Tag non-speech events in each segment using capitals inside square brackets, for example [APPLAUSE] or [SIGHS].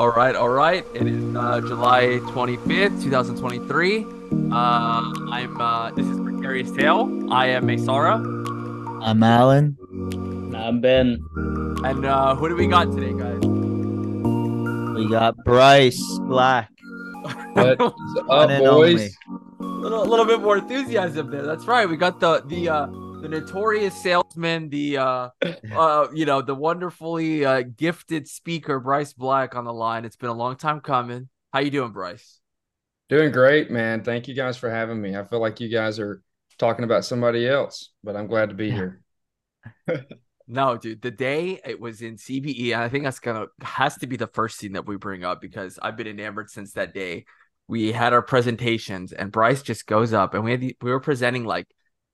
all right, all right. It is uh, July 25th, 2023. Uh, I'm, uh, this is Precarious Tale. I am Masara. I'm Allan. I'm Ben. And uh, who do we got today, guys? We got Bryce Black. What [LAUGHS] is up, and boys? only. A little, little bit more enthusiasm there. That's right. We got the the uh, the notorious salesman, the uh, [LAUGHS] uh, you know, the wonderfully uh, gifted speaker, Bryce Black, on the line. It's been a long time coming. How you doing, Bryce? Doing great, man. Thank you guys for having me. I feel like you guys are talking about somebody else, but I'm glad to be here. [LAUGHS] No, dude. The day it was in CBE, and I think that's gonna has to be the first thing that we bring up because I've been enamored since that day. We had our presentations, and Bryce just goes up, and we had the, we were presenting like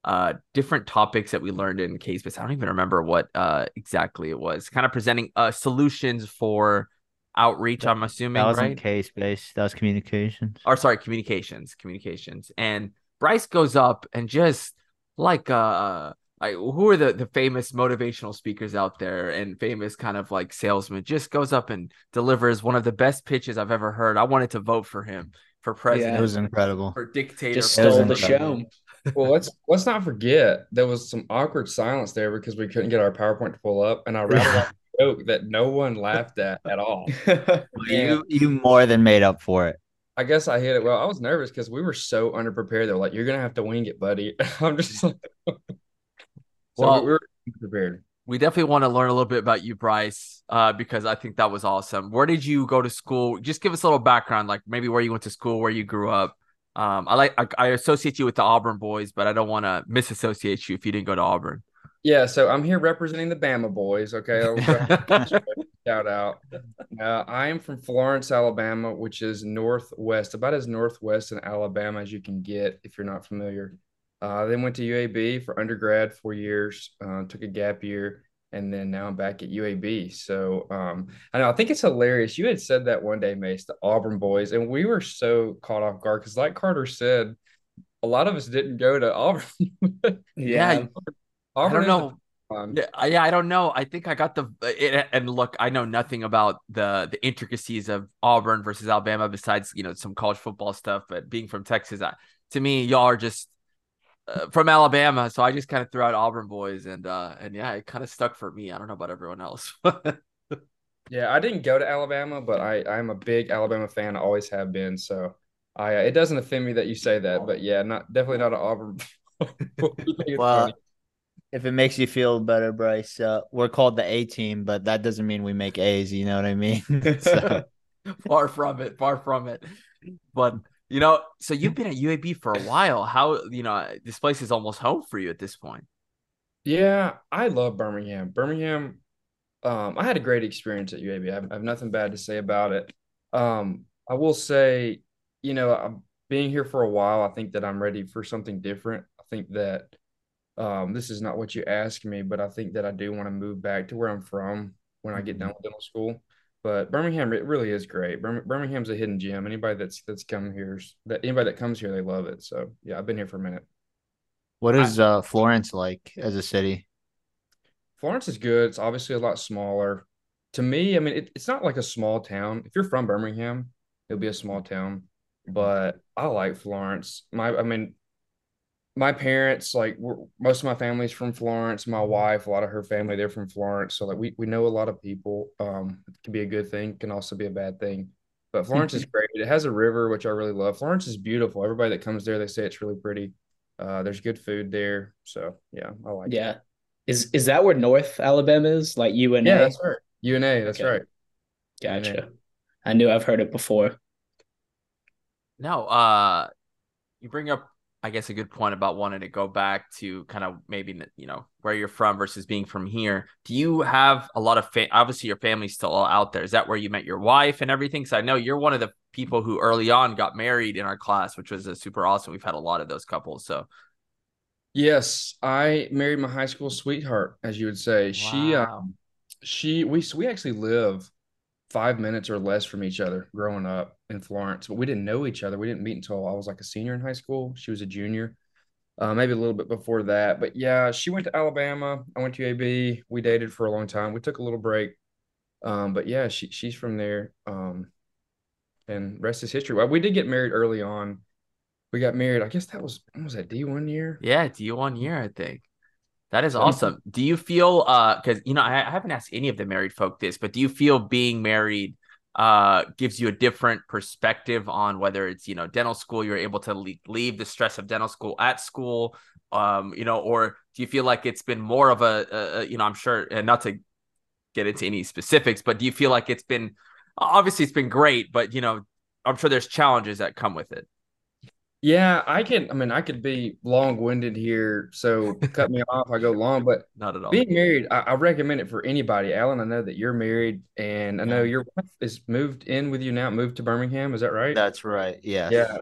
uh different topics that we learned in case base. I don't even remember what uh exactly it was. Kind of presenting uh solutions for outreach. I'm assuming, That wasn't right? case based. That was communications. or sorry, communications, communications. And Bryce goes up and just like uh I, who are the the famous motivational speakers out there and famous kind of like salesman just goes up and delivers one of the best pitches I've ever heard. I wanted to vote for him for president It was incredible. for dictator. Just for stole the president. show. Well, let's let's not forget there was some awkward silence there because we couldn't get our PowerPoint to pull up, and I rattled off a joke that no one laughed at at all. [LAUGHS] You you more than made up for it. I guess I hit it well. I was nervous because we were so underprepared. They were like, "You're gonna have to wing it, buddy." [LAUGHS] I'm just like, [LAUGHS] so Well- we were prepared. We definitely want to learn a little bit about you, Bryce, uh, because I think that was awesome. Where did you go to school? Just give us a little background, like maybe where you went to school, where you grew up. Um, I like I, I associate you with the Auburn boys, but I don't want to misassociate you if you didn't go to Auburn. Yeah, so I'm here representing the Bama boys. Okay, [LAUGHS] shout out. Uh, I am from Florence, Alabama, which is northwest, about as northwest in Alabama as you can get if you're not familiar. Uh, then went to UAB for undergrad, four years. Uh, took a gap year, and then now I'm back at UAB. So um, I know I think it's hilarious. You had said that one day, Mace, the Auburn boys, and we were so caught off guard because, like Carter said, a lot of us didn't go to Auburn. [LAUGHS] Yeah, I Auburn don't know. fun. Yeah, I- yeah, I don't know. I think I got the it, and look, I know nothing about the the intricacies of Auburn versus Alabama besides you know some college football stuff. But being from Texas, I, to me, y'all are just uh, from Alabama, so I just kind of threw out Auburn boys, and uh and yeah, it kind of stuck for me. I don't know about everyone else. [LAUGHS] Yeah, I didn't go to Alabama, but I I'm a big Alabama fan. I always have been. So I uh, it doesn't offend me that you say that, but yeah, not definitely not an Auburn. [LAUGHS] Well, funny. if it makes you feel better, Bryce, uh, we're called the A team, but that doesn't mean we make A's. You know what I mean? [LAUGHS] so, far from it, far from it. But you know, so you've been at UAB for a while. How you know this place is almost home for you at this point? yeah, I love Birmingham. Birmingham, um, I had a great experience at UAB. I have, I have nothing bad to say about it. Um, I will say, you know, I'm being here for a while. I think that I'm ready for something different. I think that um, this is not what you asked me, but I think that I do want to move back to where I'm from when I get done with dental school. But Birmingham, it really is great. Birmingham's a hidden gem. Anybody that's that's come here, that anybody that comes here, they love it. So yeah, I've been here for a minute. what is uh, Florence like as a city? Florence is good. It's obviously a lot smaller. To me, I mean, it, it's not like a small town. If you're from Birmingham, it'll be a small town. But I like Florence. My, I mean, my parents, like, we're, most of my family's from Florence. My wife, a lot of her family, they're from Florence. So, like, we, we know a lot of people. Um, it can be a good thing, can also be a bad thing. But Florence is great. It has a river, which I really love. Florence is beautiful. Everybody that comes there, they say it's really pretty. Uh, there's good food there. So, yeah, I like. Yeah. Is is that where North Alabama is? Like UNA? Yeah, that's right. UNA, that's Okay. right. Gotcha. I knew I've heard it before. No, uh, you bring up, I guess, a good point about wanting to go back to kind of maybe you know where you're from versus being from here. Do you have a lot of fa- obviously your family's still all out there? Is that where you met your wife and everything? So I know you're one of the people who early on got married in our class, which was a super awesome. We've had a lot of those couples. So Yes, I married my high school sweetheart, as you would say. She, um, she, we, we actually live five minutes or less from each other growing up in Florence, but we didn't know each other. We didn't meet until I was like a senior in high school. She was a junior, uh, maybe a little bit before that. But yeah, she went to Alabama. I went to UAB. We dated for a long time. We took a little break. Um, but yeah, she she's from there. Um, and rest is history. Well, we did get married early on. We got married. I guess that was was that D one year? Yeah, D one year, I think. That is awesome. Do you feel uh because you know I, I haven't asked any of the married folk this, but do you feel being married uh gives you a different perspective on whether it's you know dental school you're able to le- leave the stress of dental school at school um you know or do you feel like it's been more of a, a, a you know I'm sure and not to get into any specifics but do you feel like it's been obviously it's been great but you know I'm sure there's challenges that come with it Yeah, I can. I mean, I could be long winded here, so [LAUGHS] cut me off. I go long, but not at all being married, I, I recommend it for anybody. Allan, I know that you're married, and I know your wife is moved in with you now, moved to Birmingham. Is that right? That's right. Yeah. Yeah.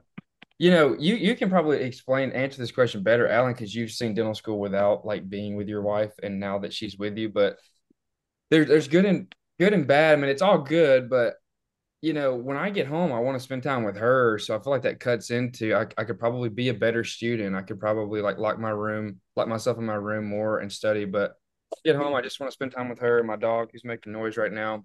You know, you you can probably explain answer this question better, Allan, because you've seen dental school without like being with your wife, and now that she's with you. But there, there's good and good and bad. I mean, it's all good, but you know, when I get home, I want to spend time with her. So I feel like that cuts into I, I could probably be a better student. I could probably like lock my room, lock myself in my room more and study. But get home, I just want to spend time with her and my dog who's making noise right now.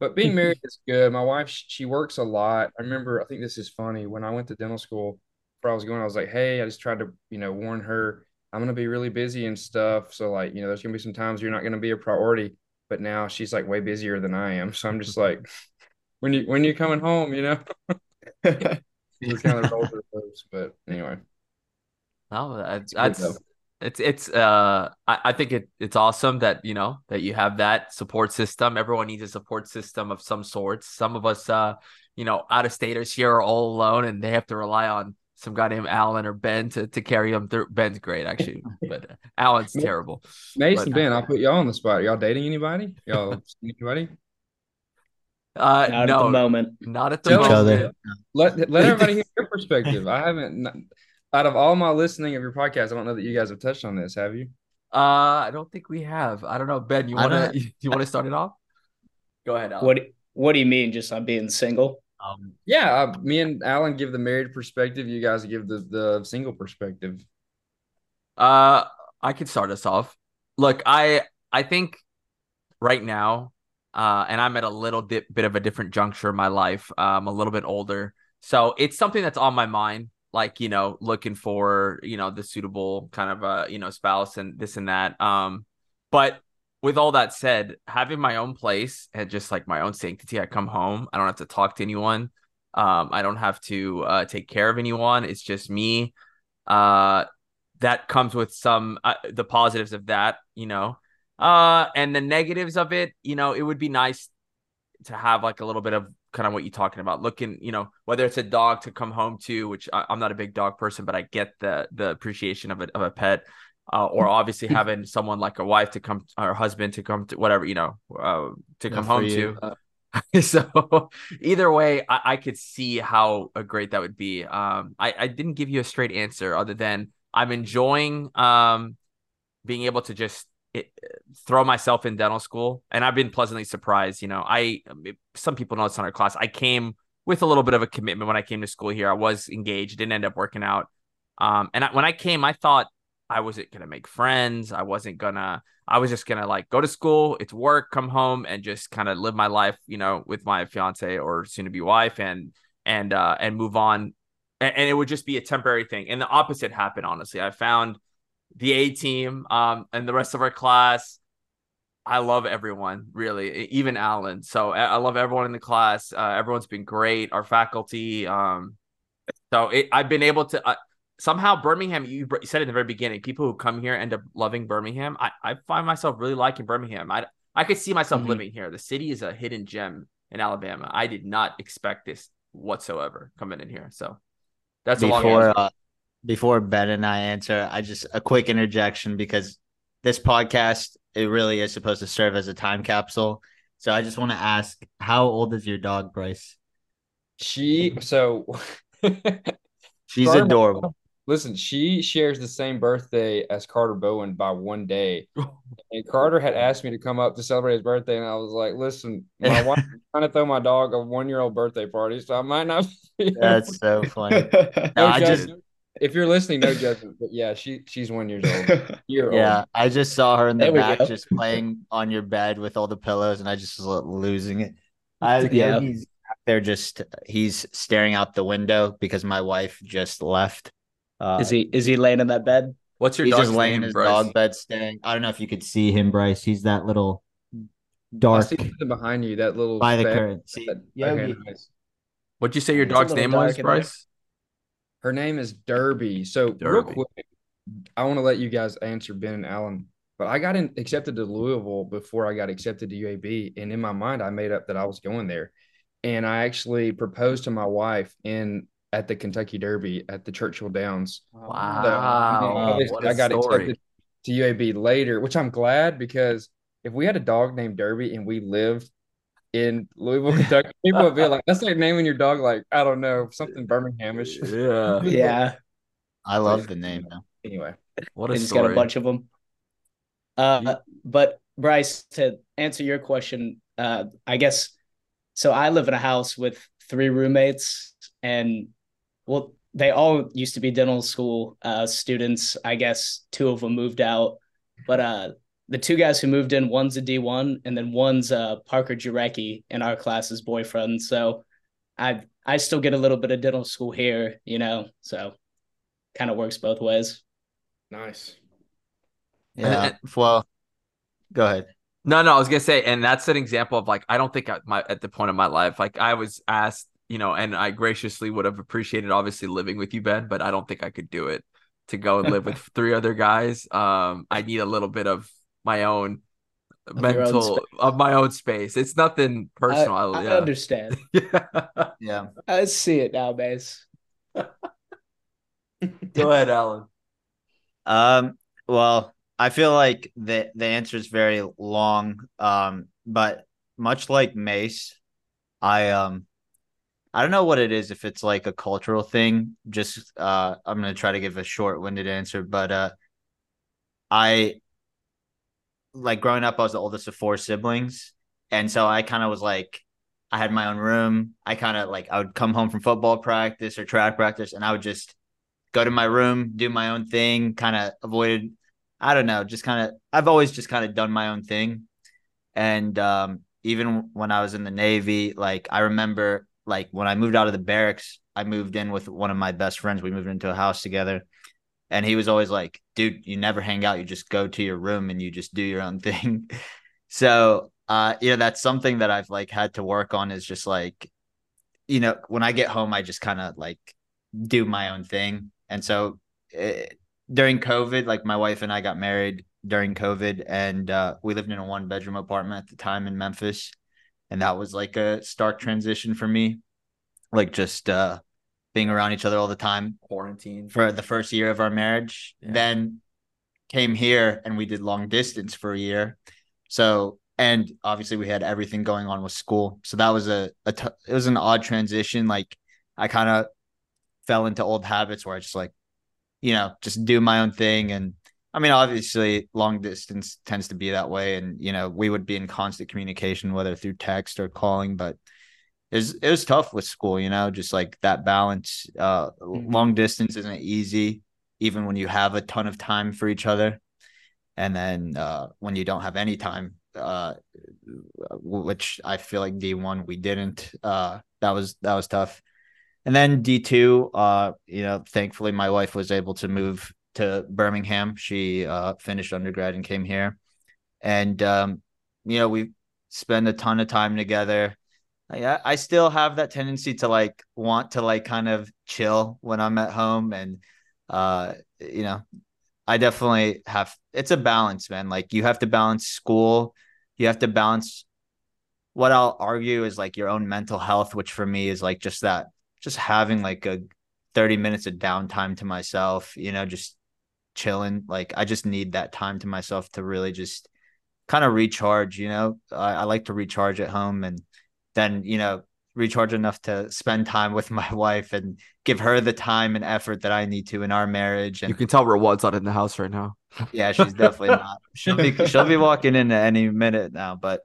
But being [LAUGHS] married is good. My wife, she works a lot. I remember, I think this is funny. When I went to dental school, where I was going, I was like, hey, I just tried to, you know, warn her I'm gonna be really busy and stuff. So like, you know, there's gonna be some times you're not gonna be a priority. But now she's like way busier than I am. [LAUGHS] So I'm just like, when you when you're coming home, you know, [LAUGHS] it's kind of those. But anyway, No, that's that's it's it's uh I, I think it it's awesome that you know that you have that support system. Everyone needs a support system of some sorts. Some of us uh you know out of staters here are all alone and they have to rely on some guy named Allan or Ben to to carry them through. Ben's great actually, [LAUGHS] but Allan's terrible. Mason, But- Ben, I'll put y'all on the spot. Y'all dating anybody? Y'all anybody? Uh Not at the moment. not at the Each moment. other. Let let everybody hear your perspective. I haven't. Out of all my listening of your podcast, I don't know that you guys have touched on this. Have you? Uh I don't think we have. I don't know, Ben, you wanna [LAUGHS] you want to start it off? Go ahead, Allan. What What do you mean? Just on being single? Um, Yeah, uh, me and Allan give the married perspective. You guys give the the single perspective. Uh, I could start us off. Look, I I think right now, uh, and I'm at a little bit of a different juncture in my life. I'm a little bit older, so it's something that's on my mind. Like you know, looking for you know the suitable kind of uh you know spouse and this and that. Um, but with all that said, having my own place and just like my own sanctity, I come home. I don't have to talk to anyone. Um, I don't have to uh, take care of anyone. It's just me. Uh, that comes with some uh, the positives of that, you know. Uh, and the negatives of it, you know, it would be nice to have like a little bit of kind of what you're talking about, looking, you know, whether it's a dog to come home to, which I, I'm not a big dog person, but I get the the appreciation of a of a pet. Uh, or obviously [LAUGHS] having someone like a wife to come or husband to come to whatever you know uh, to come home you. to [LAUGHS] so either way I, I could see how uh, great that would be um I, I didn't give you a straight answer other than i'm enjoying um being able to just throw myself in dental school. And i've been pleasantly surprised you know i some people know it's not our class. I came with a little bit of a commitment when i came to school here. I was engaged didn't end up working out. Um and I, when i came i thought i wasn't gonna make friends. I wasn't gonna I was just gonna like go to school, it's work, come home, and just kind of live my life, you know, with my fiance or soon to be wife, and and uh and move on, and, and it would just be a temporary thing. And the opposite happened, honestly. I found the A team, um, and the rest of our class. I love everyone, really, even Allan. So I love everyone in the class. Uh, everyone's been great. Our faculty, um, so it, I've been able to. Uh, somehow Birmingham, you you said in the very beginning, people who come here end up loving Birmingham. I, I find myself really liking Birmingham. I I could see myself Mhm. living here. The city is a hidden gem in Alabama. I did not expect this whatsoever coming in here. So that's a long before answer. uh, before Ben and I answer, I just a quick interjection because this podcast it really is supposed to serve as a time capsule. So I just want to ask, how old is your dog, Bryce? She so [LAUGHS] She's Carter- adorable. Listen, she shares the same birthday as Carter Bowen by one day. [LAUGHS] And Carter had asked me to come up to celebrate his birthday, and I was like, "Listen, my [LAUGHS] wife is trying to throw my dog a one-year-old birthday party, so I might not." Be That's so funny. no No, I just If you're listening, no judgment. But yeah, she she's one years old. [LAUGHS] Year Yeah, old. I just saw her in the back go. just playing on your bed with all the pillows, and I just was losing it. I, Yeah. Yogi's back there just he's staring out the window because my wife just left. Uh, is he is he laying in that bed? What's your he's dog's just laying name, in his Bryce? dog bed staring. I don't know if you could see him, Bryce. He's that little I dark see behind you. That little by the speck. curtain. See, That- Yogi. What'd you say your It's dog's name was, dark there. Bryce? Her name is Derby. So real quick, I want to let you guys answer Ben and Allan. But I got in, accepted to Louisville before I got accepted to UAB, and in my mind, I made up that I was going there. And I actually proposed to my wife in at the Kentucky Derby at the Churchill Downs. So, Wow, obviously, what a I got story. accepted to UAB later, which I'm glad because if we had a dog named Derby and we lived in Louisville, Kentucky, people would be like, "That's like naming your dog like I don't know something Birminghamish." Yeah, Yeah, [LAUGHS] I love the name. Though. Anyway, what a they just got a bunch of them. Uh, but Bryce, to answer your question, uh, I guess so. I live in a house with three roommates, and well, they all used to be dental school uh, students. I guess two of them moved out, but uh, the two guys who moved in, one's a D one, and then one's uh, Parker Jurecki in our class's boyfriend. So, I I still get a little bit of dental school here, you know. So, kind of works both ways. nice. Yeah. and- well, go ahead. No, no, I was gonna say, and that's an example of like I don't think at my at the point of my life, like I was asked, you know, and I graciously would have appreciated obviously living with you, Ben, but I don't think I could do it to go and live with [LAUGHS] three other guys. Um, I need a little bit of my own Of your own mental of my own space. It's nothing personal. I yeah. understand. [LAUGHS] Yeah. Yeah. I see it now, Mace. [LAUGHS] Go ahead, Allan. Um, well, I feel like the the answer is very long. Um, but much like Mace, I um I don't know what it is if it's like a cultural thing. Just uh I'm gonna try to give a short-winded answer, but uh I like growing up, I was the oldest of four siblings. And so I kind of was like, I had my own room. I kind of like, I would come home from football practice or track practice and I would just go to my room, do my own thing, kind of avoided, I don't know, just kind of, I've always just kind of done my own thing. And um, even when I was in the Navy, like I remember, like when I moved out of the barracks, I moved in with one of my best friends. We moved into a house together. And he was always like, dude, you never hang out. You just go to your room and you just do your own [LAUGHS] thing. so, uh, you know, that's something that I've like had to work on is just like, you know, when I get home, I just kind of like do my own thing. And so eh, during COVID, like my wife and I got married during COVID and uh, we lived in a one bedroom apartment at the time in Memphis. And that was like a stark transition for me. Like just uh, being around each other all the time Quarantine. for the first year of our marriage. Yeah. Then came here and we did long distance for a year. So and obviously we had everything going on with school. So that was a, a t- it was an odd transition. Like I kind of fell into old habits where I just like, you know, just do my own thing. And I mean, obviously long distance tends to be that way. And, you know, we would be in constant communication, whether through text or calling, but it was, it was tough with school, you know, just like that balance. Uh, Mhm. long distance isn't easy, even when you have a ton of time for each other. And then uh, when you don't have any time, uh, which I feel like D one we didn't. Uh, that was that was tough. And then D two, uh, you know, thankfully my wife was able to move to Birmingham. She uh, finished undergrad and came here, and um, you know we spend a ton of time together. I, I still have that tendency to like want to like kind of chill when I'm at home, and uh, you know, I definitely have. It's a balance, man. Like you have to balance school, you have to balance what I'll argue is like your own mental health, which for me is like just that, just having like a 30 minutes of downtime to myself, you know, just chilling. Like I just need that time to myself to really just kind of recharge, you know. I, I like to recharge at home and then, you know, recharge enough to spend time with my [LAUGHS] wife and give her the time and effort that I need to in our marriage. And You can tell Rawad's not in the house right now. [LAUGHS] yeah, she's definitely [LAUGHS] not. She'll be she'll be walking in any minute now. But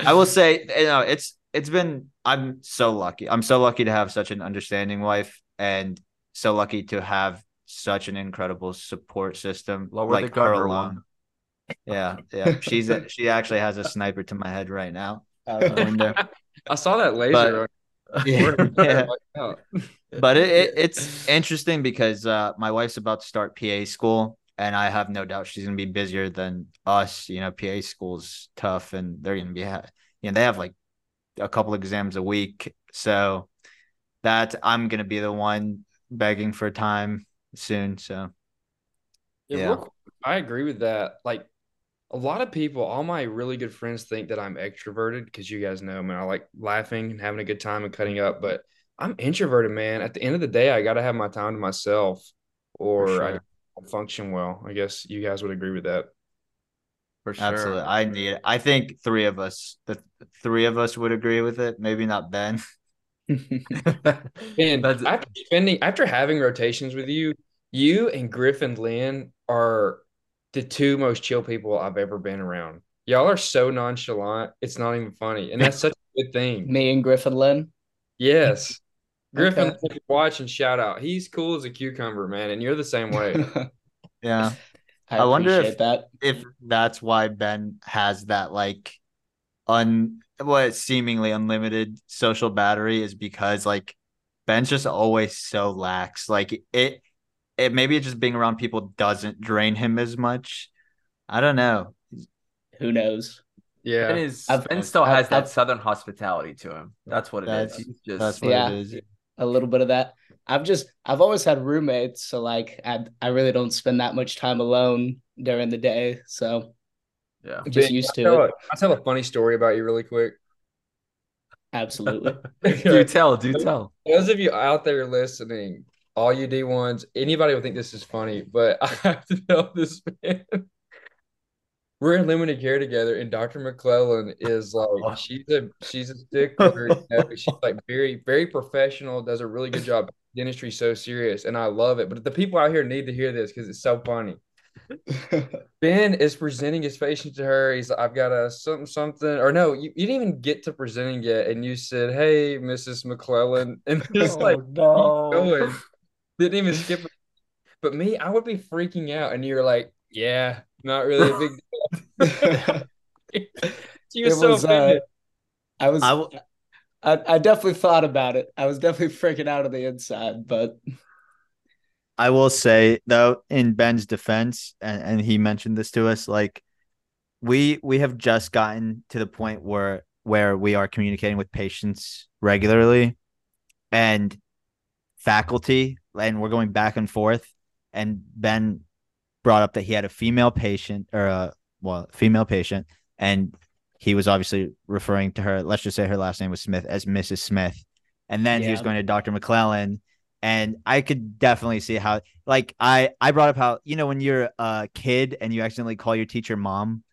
I will say, you know, it's it's been I'm so lucky. I'm so lucky to have such an understanding wife and so lucky to have such an incredible support system. Lower like the her Erwan. alone. Yeah, yeah. She's a, she actually has a sniper to my head right now. Uh, Out the [LAUGHS] window. I saw that laser. Yeah, yeah. Oh. But it, it, it's interesting because uh, my wife's about to start PA school, and I have no doubt she's gonna be busier than us. You know, PA school's tough, and they're gonna be, ha- you know, they have like a couple exams a week, so that I'm gonna be the one begging for time soon. So Yeah, Yeah. I agree with that. Like a lot of people, all my really good friends think that I'm extroverted because you guys know, man, I like laughing and having a good time and cutting up, but I'm introverted, man. At the end of the day, I got to have my time to myself or I don't function well. I guess you guys would agree with that. For sure. absolutely, I need it. I think three of us, the three of us would agree with it. Maybe not Ben. And That's- [LAUGHS] after spending after having rotations with you, you and Griffin Lynn are the two most chill people I've ever been around. Y'all are so nonchalant, it's not even funny. And that's such a good thing. [LAUGHS] Me and Griffin Lynn. Yes. [LAUGHS] Griffin, Okay. watch and shout out. He's cool as a cucumber, man, and you're the same way. [LAUGHS] Yeah. I, I wonder if- that. if that's why Ben has that like un what seemingly unlimited social battery is because like Ben's just always so lax. Like it it maybe just being around people doesn't drain him as much. I don't know. Who knows? Yeah. Ben is I've- Ben still I've- has that I've- southern hospitality to him. That's what it is. That's- He's just That's what Yeah. it is. A little bit of that. I've just I've always had roommates, so like I I really don't spend that much time alone during the day. So yeah. I'm just Ben, used can I to tell it. a- I'll tell a funny story about you really quick. Absolutely. [LAUGHS] do tell, do tell. Those of you out there listening, all you D1s, anybody would think this is funny, but [LAUGHS] I have to tell this man. We're in limited care together, and Dr. McClellan is like she's a she's a stickler. you know, She's like very very professional, does a really good job. Dentistry so serious, and I love it. But the people out here need to hear this because it's so funny. [LAUGHS] Ben is presenting his patient to her. He's like, I've got a something, something, or no, you, you didn't even get to presenting yet. And you said, Hey, Mrs. McClellan. And just oh, like, keep going. Didn't even [LAUGHS] skip it. But me, I would be freaking out. And you're like, Yeah, not really a big [LAUGHS] deal. [LAUGHS] she was It so was, uh. I was I w- I, I definitely thought about it. I was definitely freaking out on the inside, but I will say though, in Ben's defense, and, and he mentioned this to us, like we we have just gotten to the point where where we are communicating with patients regularly and faculty, and we're going back and forth. And Ben brought up that he had a female patient or a well, female patient, and he was obviously referring to her. Let's just say her last name was Smith as Mrs. Smith, and then he was going to Dr. McClellan, and I could definitely see how, like, I I brought up how you know when you're a kid and you accidentally call your teacher mom,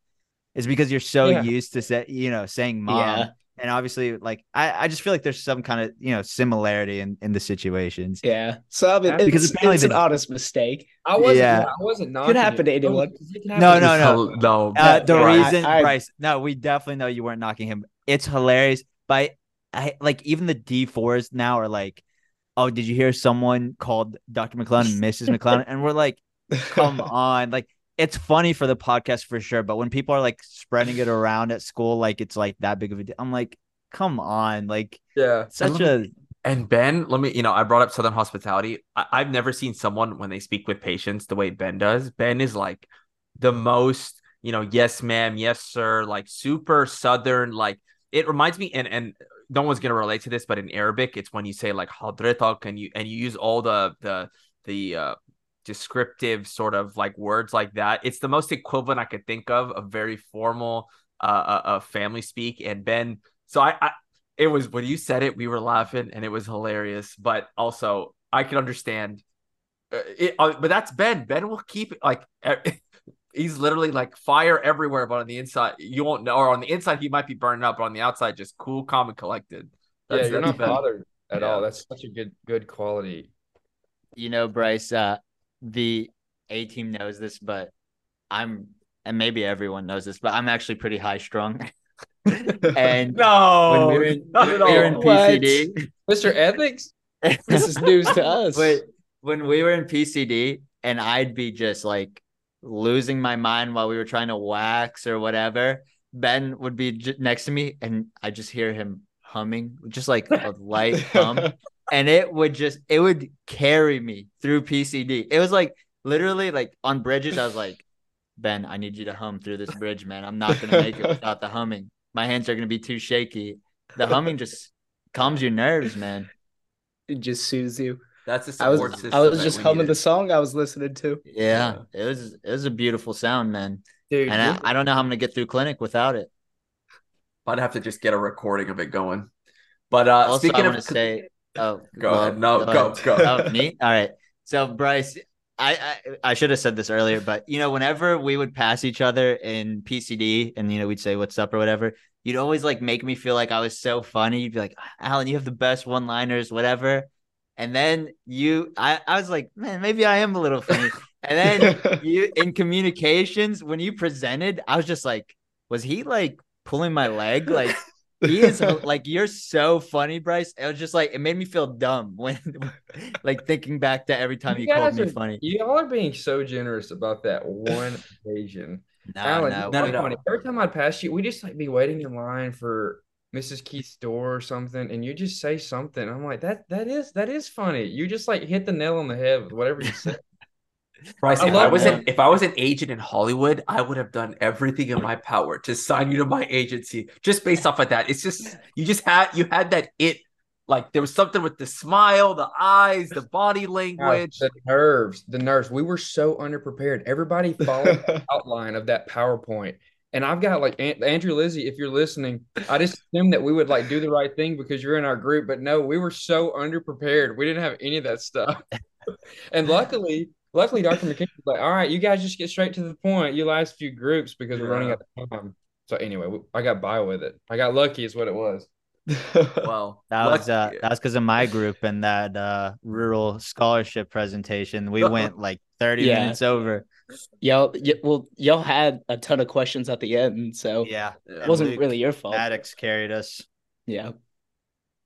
is because you're so Yeah. used to say you know saying mom, Yeah. And obviously like I I just feel like there's some kind of you know similarity in in the situations. yeah. So I mean, because it's, apparently it's an honest mistake. I wasn't, yeah. I wasn't knocking happen to anyone. It can happen No, no, no. No. Uh, the Bryce, reason, I- Bryce, no, we definitely know you weren't knocking him. It's hilarious, but I like even the D fours now are like, oh, did you hear someone called Dr. McClellan Mrs. McClellan? And we're like, [LAUGHS] come on, like it's funny for the podcast for sure, but when people are like spreading it around at school, like it's like that big of a deal. I'm like, come on, like Yeah. such let a And Ben, let me, you know, I brought up Southern hospitality. I, I've never seen someone when they speak with patients the way Ben does. Ben is like the most, you know, yes, ma'am, yes, sir, like super Southern. Like it reminds me, and and no one's gonna relate to this, but in Arabic, it's when you say like hadretak and you and you use all the the the uh descriptive sort of like words like that. It's the most equivalent I could think of of very formal uh, uh, uh family speak. And Ben, so I, I it was when you said it, we were laughing and it was hilarious. But also, I can understand. Uh, it, uh, but that's Ben. Ben will keep it like [LAUGHS] he's literally like fire everywhere, but on the inside, you won't know. Or on the inside, he might be burning up, but on the outside, just cool, calm, and collected. Yeah, you're not Ben. bothered at Yeah. all. That's such a good good quality. you know, Bryce, uh, the A team knows this, but I'm, and maybe everyone knows this, but I'm actually pretty high strung. [LAUGHS] and No, when we were in, not when at we were in all. What? PCD, Mr. Ethics? This is news to us. Wait, when we were in PCD and I'd be just like losing my mind while we were trying to wax or whatever, Ben would be j- next to me and I just hear him humming, just like a light hum. [LAUGHS] And it would just, it would carry me through PCD. It was like literally like on bridges, I was like, Ben, I need you to hum through this bridge, man. I'm not going to make it [LAUGHS] without the humming. My hands are going to be too shaky. The humming just calms your nerves, man. It just soothes you. That's a I was system. I was just we humming the song I was listening to. Yeah, it was it was a beautiful sound, man. Dude, And I, I don't know how I'm gonna get through clinic without it. I'd have to just get a recording of it going. But uh, Also, speaking I of want to say, oh, Go ahead. No, go, go. Oh, me? [LAUGHS] All right. So Bryce, I, I I should have said this earlier, but you know, whenever we would pass each other in PCD, and you know, we'd say "What's up" or whatever, you'd always like make me feel like I was so funny. You'd be like, "Allan, you have the best one-liners, whatever." And then you, I, I was like, man, maybe I am a little funny. And then [LAUGHS] you in communications when you presented i was just like was he like pulling my leg like he is [LAUGHS] like you're so funny bryce it was just like it made me feel dumb when [LAUGHS] like thinking back to every time you, called guys me funny y'all are being so generous about that one [LAUGHS] occasion. no Allan, no, you no. Every time I'd pass you, we just like be waiting in line for Mrs. Keith's door or something, and you just say something. I'm like, that that is that is funny. You just like hit the nail on the head with whatever you said. Bryce, I if I was that. an if I was an agent in Hollywood, I would have done everything in my power to sign you to my agency just based off of that. It's just you just had you had that it like there was something with the smile, the eyes, the body language. the nerves, the nerves. We were so underprepared. Everybody followed the [LAUGHS] outline of that PowerPoint. And I've got like Andrew Lizzie, if you're listening, I just assumed that we would like do the right thing because you're in our group. But no, we were so underprepared. We didn't have any of that stuff. [LAUGHS] and luckily, luckily, Dr. McKinney was like, all right, you guys just get straight to the point. You last few groups because we're running out of time. So anyway, I got by with it. I got lucky is what it was. [LAUGHS] Well, that was uh lucky- that was because of my group and that uh rural scholarship presentation we [LAUGHS] went like 30 Yeah. minutes over y'all, y- well, y'all had a ton of questions at the end, so yeah it wasn't Luke really your fault. Maddox carried us Yeah.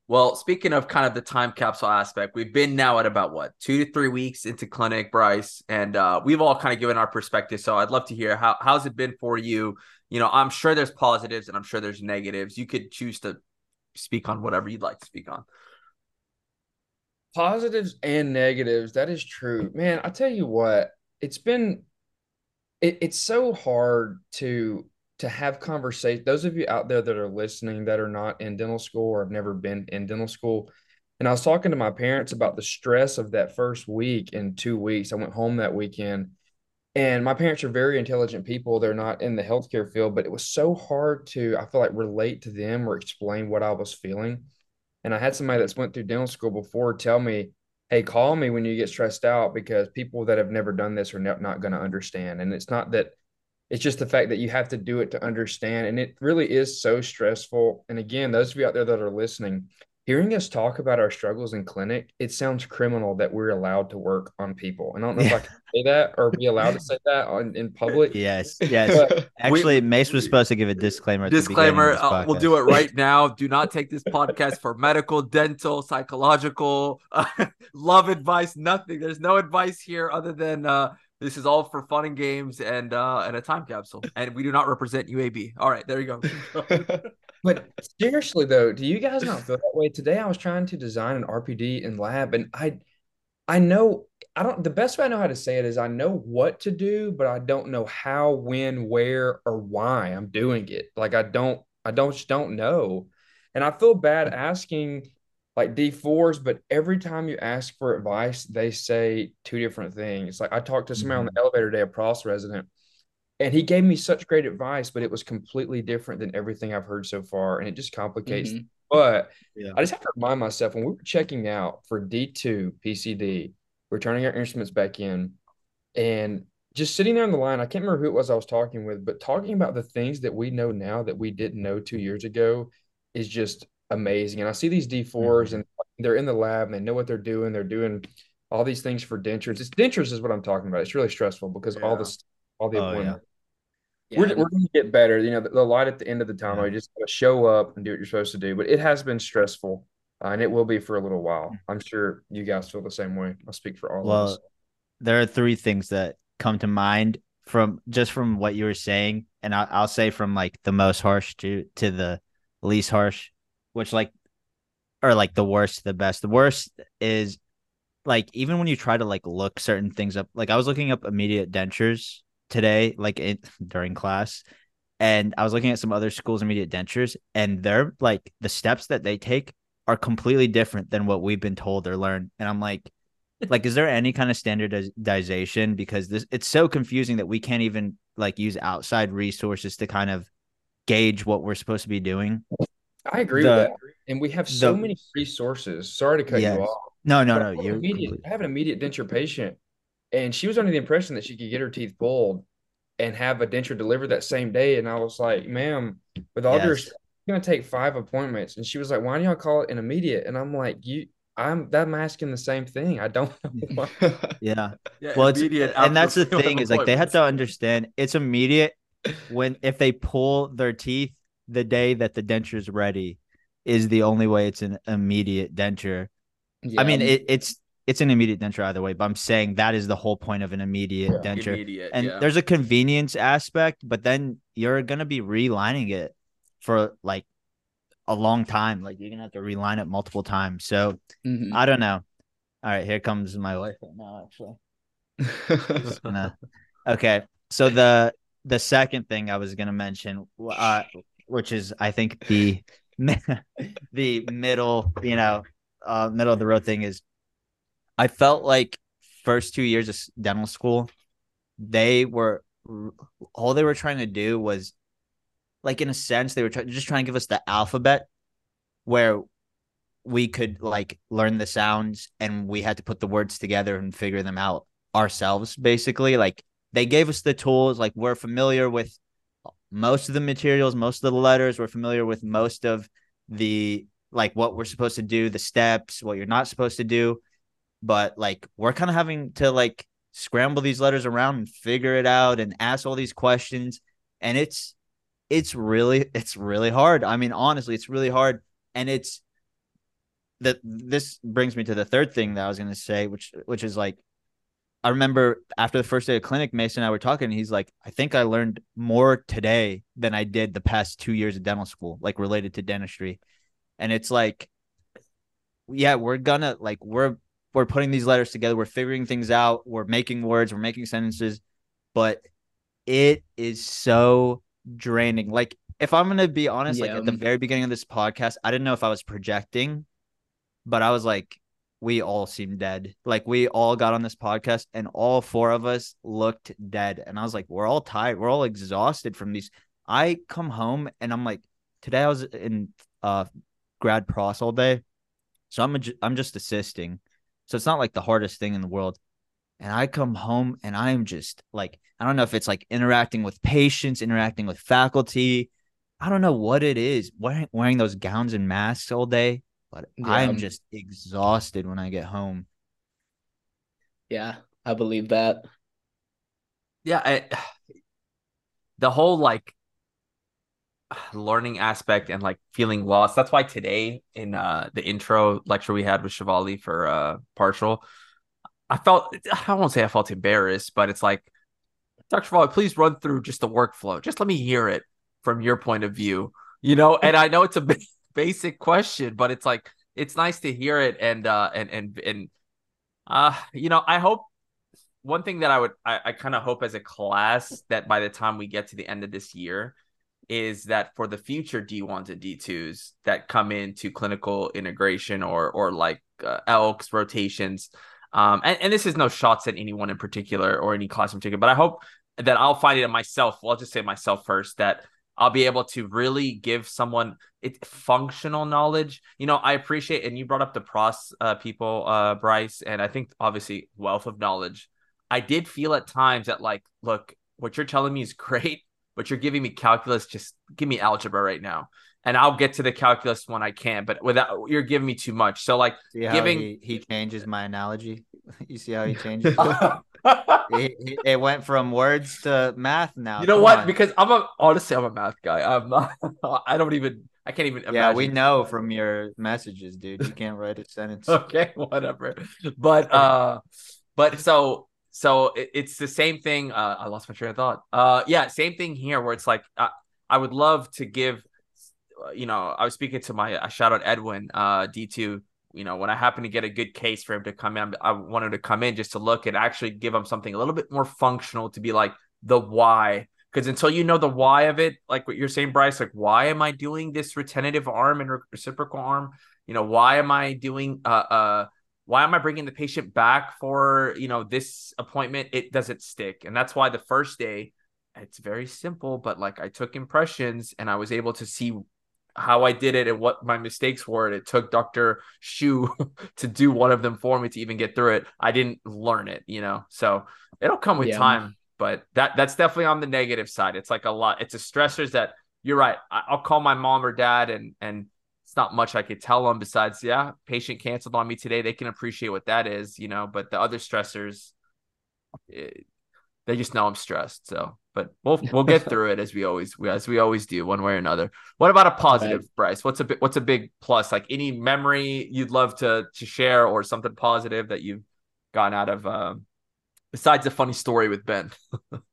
Well, speaking of kind of the time capsule aspect, we've been now at about what two to three weeks into clinic, Bryce, and uh, we've all kind of given our perspective. So I'd love to hear how how's it been for you. You know, I'm sure there's positives and I'm sure there's negatives. You could choose to speak on whatever you'd like to speak on. positives and negatives that is true man i tell you what it's been it, it's so hard to to have conversation those of you out there that are listening that are not in dental school or have never been in dental school and i was talking to my parents about the stress of that first week and two weeks i went home that weekend and my parents are very intelligent people they're not in the healthcare field but it was so hard to i feel like relate to them or explain what i was feeling and I had somebody that's went through dental school before tell me, "Hey, call me when you get stressed out because people that have never done this are not going to understand." And it's not that it's just the fact that you have to do it to understand, and it really is so stressful. And again, those of you out there that are listening, hearing us talk about our struggles in clinic, it sounds criminal that we're allowed to work on people. And I don't know if I can say that or be allowed to say that on, in public. yes yes But actually mace was supposed to give a disclaimer at the Disclaimer: uh, We'll do it right now. Do not take this podcast for medical, dental, psychological, [LAUGHS] love advice. Nothing. There's no advice here other than uh, this is all for fun and games and uh, and a time capsule. And we do not represent UAB. All right, there you go. [LAUGHS] But seriously though, do you guys not feel that way? Today I was trying to design an RPD in lab and I I know I don't the best way I know how to say it is I know what to do, but I don't know how, when, where, or why I'm doing it. Like I don't I don't just don't know. And I feel bad asking like D4s, but every time you ask for advice, they say two different things. Like I talked to somebody on the elevator today, a pros resident, and he gave me such great advice, but it was completely different than everything I've heard so far, and it just complicates. Mhm. But Yeah. I just have to remind myself when we were checking out for D2 PCD, we're turning our instruments back in, and just sitting there on the line. I can't remember who it was I was talking with, but talking about the things that we know now that we didn't know two years ago is just amazing. And I see these D4s and they're in the lab and they know what they're doing. They're doing all these things for dentures. It's dentures is what I'm talking about. It's really stressful because all Yeah. this, all the Oh, yeah. appointments. Yeah. We're, we're going to get better. You know, the, the light at the end of the tunnel. You just got to show up and do what you're supposed to do. But it has been stressful. uh, and it will be for a little while. I'm sure you guys feel the same way. I'll speak for all of Well, us. there are three things that come to mind from just from what you were saying, and I, I'll say from like the most harsh to to the least harsh, which like or like the worst the best. The worst is like even when you try to like look certain things up. Like I was looking up immediate dentures today, like in, [LAUGHS] during class, and I was looking at some other schools' immediate dentures, and they're like the steps that they take are completely different than what we've been told or learned. And I'm like, [LAUGHS] like, is there any kind of standardization? Because this it's so confusing that we can't even like use outside resources to kind of gauge what we're supposed to be doing. I agree the- with that. And we have so the- many resources. Sorry to cut Yes. you off. No, no, But no. I have an You're immediate, I have an immediate denture patient, and she was under the impression that she could get her teeth pulled and have a denture delivered that same day. And I was like, ma'am, with all due Yes. respect, it's gonna take five appointments. And she was like, why do y'all call it an immediate? And I'm like, you, I'm that I'm asking the same thing. I don't [LAUGHS] know. why. [LAUGHS] yeah. Yeah, Well, it's and that's the thing is like they have to understand it's immediate when if they pull their teeth the day that the denture is ready is the only way it's an immediate denture. I mean, Yeah. it, it's it's an immediate denture either way, but I'm saying that is the whole point of an immediate Yeah. denture. Immediate, and yeah. there's a convenience aspect, but then you're gonna be relining it for like a long time. Like you're gonna have to reline it multiple times. So Mhm. I don't know. All right, here comes my wife right now. Actually, gonna- [LAUGHS] okay. So the the second thing I was gonna mention, uh, which is I think the [LAUGHS] the middle, you know, uh, middle of the road thing is, I felt like first two years of dental school, they were all they were trying to do was, like in a sense, they were try- just trying to give us the alphabet, where we could like learn the sounds and we had to put the words together and figure them out ourselves basically. Like they gave us the tools like we're familiar with most of the materials most of the letters we're familiar with most of the like what we're supposed to do the steps what you're not supposed to do. But like we're kind of having to like scramble these letters around and figure it out and ask all these questions. And it's it's really it's really hard. I mean honestly it's really hard. And it's that this brings me to the third thing that I was going to say, which which is like, I remember after the first day of clinic, Mason and I were talking. And he's like, I think I learned more today than I did the past two years of dental school, like related to dentistry. And it's like, yeah, we're gonna like we're we're putting these letters together, we're figuring things out, we're making words, we're making sentences, but it is so draining. Like if I'm gonna be honest, like at the very beginning of this podcast, I didn't know if I was projecting but I was like, we all seemed dead. Like we all got on this podcast and all four of us looked dead. And I was like, we're all tired. We're all exhausted from these. I come home and I'm like, today I was in uh grad pros all day. So I'm a, I'm just assisting. So it's not like the hardest thing in the world. And I come home and I'm just like, I don't know if it's like interacting with patients, interacting with faculty. I don't know what it is. Wearing wearing those gowns and masks all day but I'm just exhausted when I get home. yeah, I believe that. yeah I, [SIGHS] the whole like [SIGHS] learning aspect and like feeling lost that's why today in uh the intro lecture we had with Shivali for uh partial i felt i won't say i felt embarrassed but it's like dr Shivali, please run through just the workflow just let me hear it from your point of view you know and i know it's a ba- basic question but it's like it's nice to hear it and uh and and and uh you know i hope one thing that I would I, I kind of hope as a class that by the time we get to the end of this year is that for the future D1s and D2s that come into clinical integration or or like uh, ELKs rotations um and, and this is no shots at anyone in particular or any class in particular but I hope that I'll find it in myself. Well I'll just say myself first that I'll be able to really give someone it functional knowledge. You know, I appreciate and you brought up the pros uh, people, uh, Bryce, and I think obviously wealth of knowledge. I did feel at times that like, look, what you're telling me is [LAUGHS] great, but you're giving me calculus. Just give me algebra right now, and I'll get to the calculus when I can. But without you're giving me too much. So like, See Giving- he, he changes my analogy? [LAUGHS] You see how he [LAUGHS] changes? It, it- went from words to math now. you know Come what? on. Because I'm a honestly, I'm a math guy. I'm not. [LAUGHS] I don't even. I can't even. yeah, we know from your messages, dude. You can't write a [LAUGHS] sentence. okay whatever but uh but so so it, it's the same thing uh i lost my train of thought uh yeah same thing here where it's like uh, i would love to give uh, you know i was speaking to my i shout out edwin uh d2 you know when i happen to get a good case for him to come in i wanted to come in just to look and actually give him something a little bit more functional to be like the why. Because until you know the why of it like what you're saying bryce like why am i doing this retentive arm and re- reciprocal arm? You know why am i doing uh uh why am i bringing the patient back for you know this appointment? It doesn't stick. And that's why the first day it's very simple but like i took impressions and i was able to see how i did it and what my mistakes were and it took dr shu [LAUGHS] to do one of them for me to even get through it i didn't learn it you know so it'll come with Yeah. time but that that's definitely on the negative side it's like a lot it's a stressors that you're right i'll call my mom or dad and and it's not much I could tell them besides, yeah, patient canceled on me today. They can appreciate what that is, you know, but the other stressors, eh, they just know I'm stressed. So, but we'll we'll get [LAUGHS] through it as we always as we always do, one way or another. What about a positive, Bryce? What's a bit what's a big plus? Like any memory you'd love to to share or something positive that you've gotten out of um besides a funny story with Ben.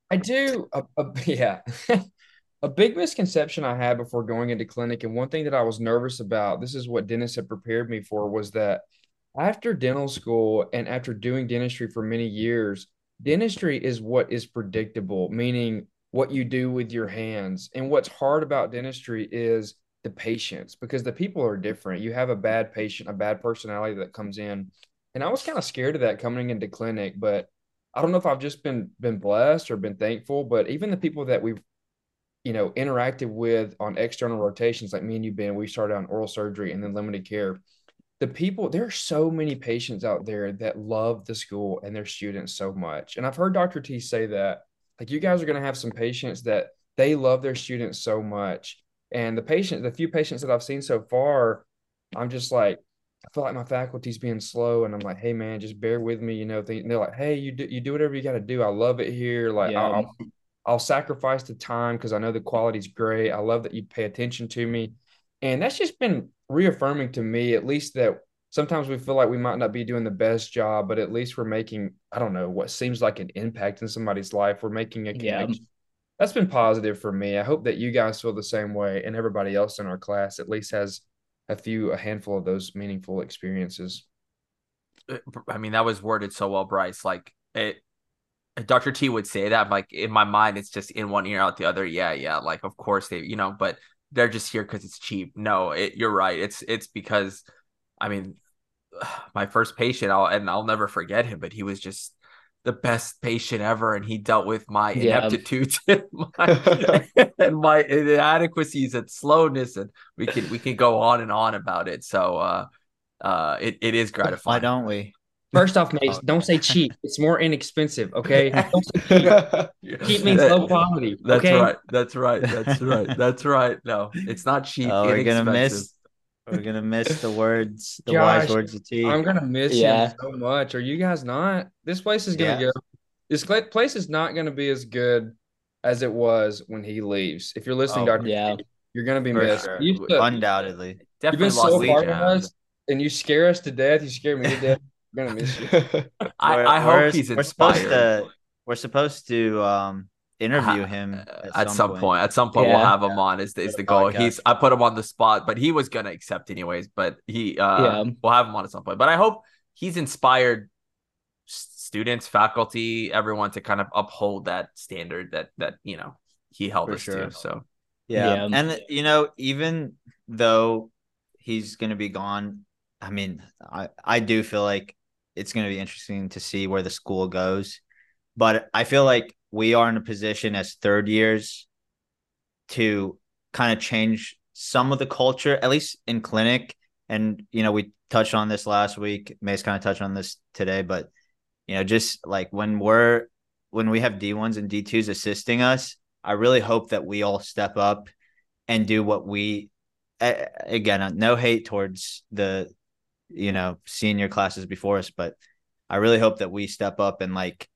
I do. A, a, yeah. [LAUGHS] a big misconception I had before going into clinic, and one thing that I was nervous about, this is what Dennis had prepared me for, was that after dental school and after doing dentistry for many years, dentistry is what is predictable, meaning what you do with your hands. And what's hard about dentistry is the patients because the people are different. You have a bad patient, a bad personality that comes in. And I was kind of scared of that coming into clinic, but I don't know if I've just been been blessed or been thankful, but even the people that we've you know interacted with on external rotations, like me and you, Ben, we started on oral surgery and then limited care. The people, there are so many patients out there that love the school and their students so much. And I've heard Dr. T say that, like, you guys are going to have some patients that they love their students so much. And the patients the few patients that I've seen so far, I'm just like, I feel like my faculty's being slow, and I'm like, hey man, just bear with me. You know, they, they're like, hey, you do you do whatever you got to do. I love it here. Like, Yeah. I'll, I'll I'll sacrifice the time because I know the quality's great. I love that you pay attention to me, and that's just been reaffirming to me, at least that sometimes we feel like we might not be doing the best job, but at least we're making I don't know what seems like an impact in somebody's life. We're making a Yeah. connection. That's been positive for me. I hope that you guys feel the same way, and everybody else in our class at least has a few, a handful of those meaningful experiences. Uh, I mean, that was worded so well, Bryce. Like it, Dr. T would say that. Like in my mind, it's just in one ear, out the other. Yeah, yeah. Like of course they, you know, but they're just here because it's cheap. No, it, you're right. It's it's because, I mean, [SIGHS] my first patient, I'll and I'll never forget him. But he was just the best patient ever, and he dealt with my Yeah. ineptitudes [LAUGHS] and my [LAUGHS] and my inadequacies and slowness, and we can we can go on and on about it. So. uh uh, it, it is gratifying. Why gratifying. don't we? First off, Mace, oh. don't say cheap. It's more inexpensive. Okay, [LAUGHS] cheap. Cheap means low quality. That's okay? right. That's right. That's right. That's right. No, it's not cheap. Oh, we're gonna miss. We're gonna miss the words, the wise Josh, words of T. I'm gonna miss Yeah. him so much. Are you guys not? This place is gonna Yeah. go. This place is not gonna be as good as it was when he leaves. If you're listening, Oh, Doctor, Yeah. you're gonna be For missed. sure. You used to- Undoubtedly. you've Definitely been so lost a part Legion. us, and you scare us to death. You scare me to death. We're gonna miss you. I, We're- I we're- hope he's We're supposed to. We're supposed to um interview Ha- him Uh, at, some, point. At some point, Yeah. we'll have him on. Is is the the goal? podcast. He's I put him on the spot, but he was gonna accept anyways. But he, uh, Yeah. we'll have him on at some point. But I hope he's inspired students, faculty, everyone to kind of uphold that standard that that you know he held For us sure. to. So Yeah. Yeah. And you know, even though he's gonna be gone, I mean, I, I do feel like it's gonna be interesting to see where the school goes. But I feel like we are in a position as third years to kind of change some of the culture, at least in clinic. And you know, we touched on this last week. Mace kind of touched on this today, but you know, just like when we're when we have D1s and D2s assisting us, I really hope that we all step up and do what we again, no hate towards the you know, senior classes before us, but I really hope that we step up and like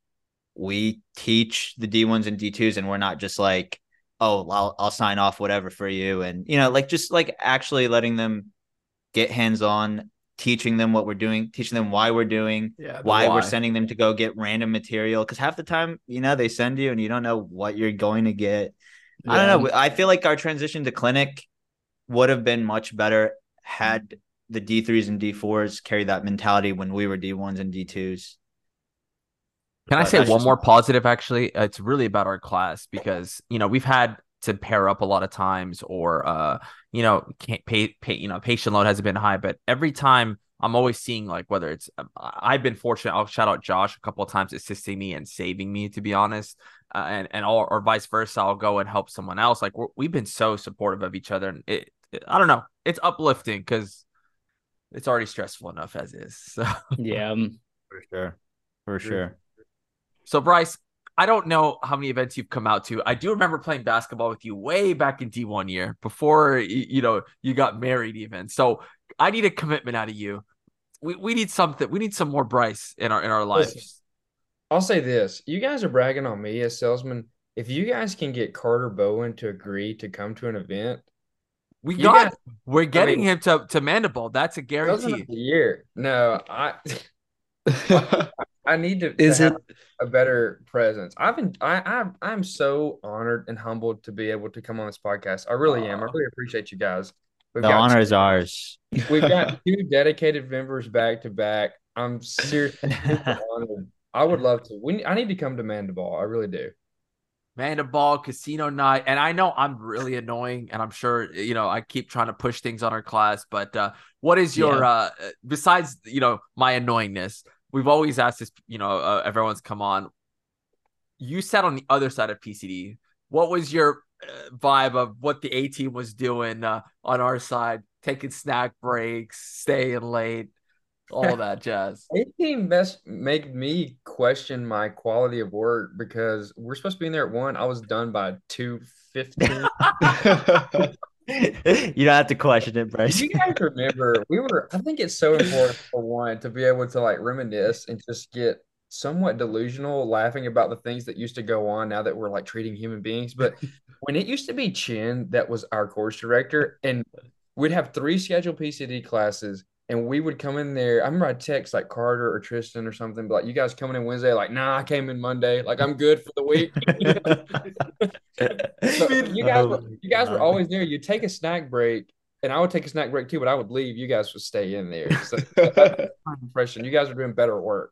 we teach the D1s and D2s and we're not just like, oh, I'll I'll sign off whatever for you and you know, like just like actually letting them get hands on, teaching them what we're doing, teaching them why we're doing, Yeah, why, why. we're sending them to go get random material cuz half the time, you know, they send you and you don't know what you're going to get. I don't know. I feel like our transition to clinic would have been much better had the D3s and D4s carry that mentality when we were D1s and D2s. Can I say one just more positive? Actually, Uh, it's really about our class because you know we've had to pair up a lot of times, or uh, you know, can't pay, pay, you know, patient load hasn't been high, but every time I'm always seeing like whether it's um, I've been fortunate. I'll shout out Josh a couple of times assisting me and saving me, to be honest, uh, and and or, or vice versa. I'll go and help someone else. Like we're, we've been so supportive of each other, and it, it- I don't know, it's uplifting because it's already stressful enough as is. So. Yeah. [LAUGHS] um, For sure. For sure. So Bryce, I don't know how many events you've come out to. I do remember playing basketball with you way back in D1 year before you know you got married even. So I need a commitment out of you. We we need something. We need some more Bryce in our in our lives. Listen. I'll say this: you guys are bragging on me as salesman. If you guys can get Carter Bowen to agree to come to an event, We You got. guys- we're getting mean- him to to Mandiball. That's a guarantee. of the year. No, I [LAUGHS] I need to, to Is have it? a better presence. I've been I I I'm so honored and humbled to be able to come on this podcast. I really am. I really appreciate you guys. We've The honor two- is ours. [LAUGHS] We've got [LAUGHS] two dedicated members back to back. I'm seriously honored. I would love to. We I need to come to Mandiball. I really do. Mandiball Casino Night, and I know I'm really annoying, and I'm sure you know I keep trying to push things on our class. But uh, what is your Yeah. uh, besides you know my annoyingness? We've always asked this. You know, uh, everyone's come on. You sat on the other side of PCD. What was your uh, vibe of what the A team was doing uh, on our side, taking snack breaks, staying late, all [LAUGHS] that jazz? A team best make me question my quality of work because we're supposed to be in there at one. I was done by two fifteen. [LAUGHS] you don't have to question it, Bryce. You guys remember we were I think it's so important for one to be able to like reminisce and just get somewhat delusional laughing about the things that used to go on now that we're like treating human beings. But [LAUGHS] when it used to be Chin that was our course director and we'd have three scheduled PCD classes and we would come in there. I remember I'd text like Carter or Tristan or something, but like you guys coming in Wednesday, like, nah, I came in Monday. Like I'm good for the week. [LAUGHS] So you guys were you guys were always there. You'd take a snack break, and I would take a snack break too, but I would leave. You guys would stay in there. So that's my impression. [LAUGHS] You guys are doing better work.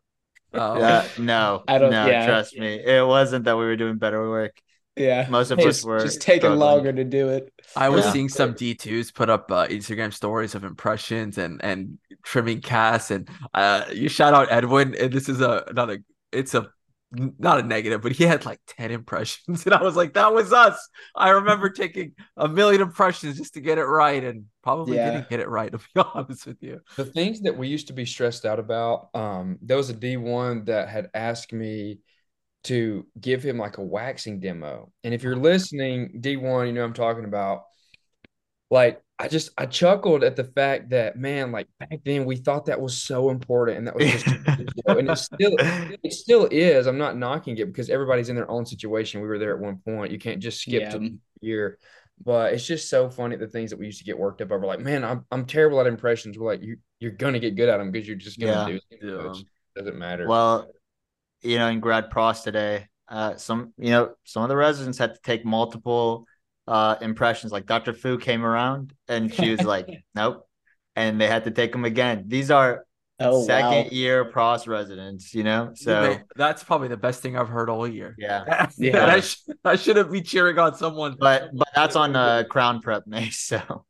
Oh, Yeah, um, no, I don't- no, yeah. trust me. It wasn't that we were doing better work. Yeah. Most of us Just, were just taking struggling. longer to do it. I was Yeah. seeing some D2s put up uh, Instagram stories of impressions and and trimming casts and uh you shout out Edwin and this is a another it's a not a negative but he had like 10 impressions [LAUGHS] and I was like that was us. I remember [LAUGHS] taking a million impressions just to get it right and probably Yeah. didn't get it right to be [LAUGHS] honest with you. The things that we used to be stressed out about, um, there was a D1 that had asked me to give him like a waxing demo. And if you're uh-huh. listening, D1, you know what I'm talking about. Like, I just I chuckled at the fact that man, like back then we thought that was so important and that was just [LAUGHS] and it still it still is. I'm not knocking it because everybody's in their own situation. We were there at one point. You can't just skip Yeah. to the year. But it's just so funny the things that we used to get worked up over. Like, man, I'm I'm terrible at impressions. We're like, you you're gonna get good at them because you're just gonna Yeah. do it. Yeah. Which doesn't matter. Well, you know, in grad pros today, uh, some you know some of the residents had to take multiple uh impressions. Like Dr. Fu came around and she was like, [LAUGHS] "Nope," and they had to take them again. These are Oh second wow. year pros residents, you know. So Man, that's probably the best thing I've heard all year. yeah, [LAUGHS] Yeah. I, sh- I shouldn't be cheering on someone. but but that's on uh, Crown Prep [LAUGHS] Mace, so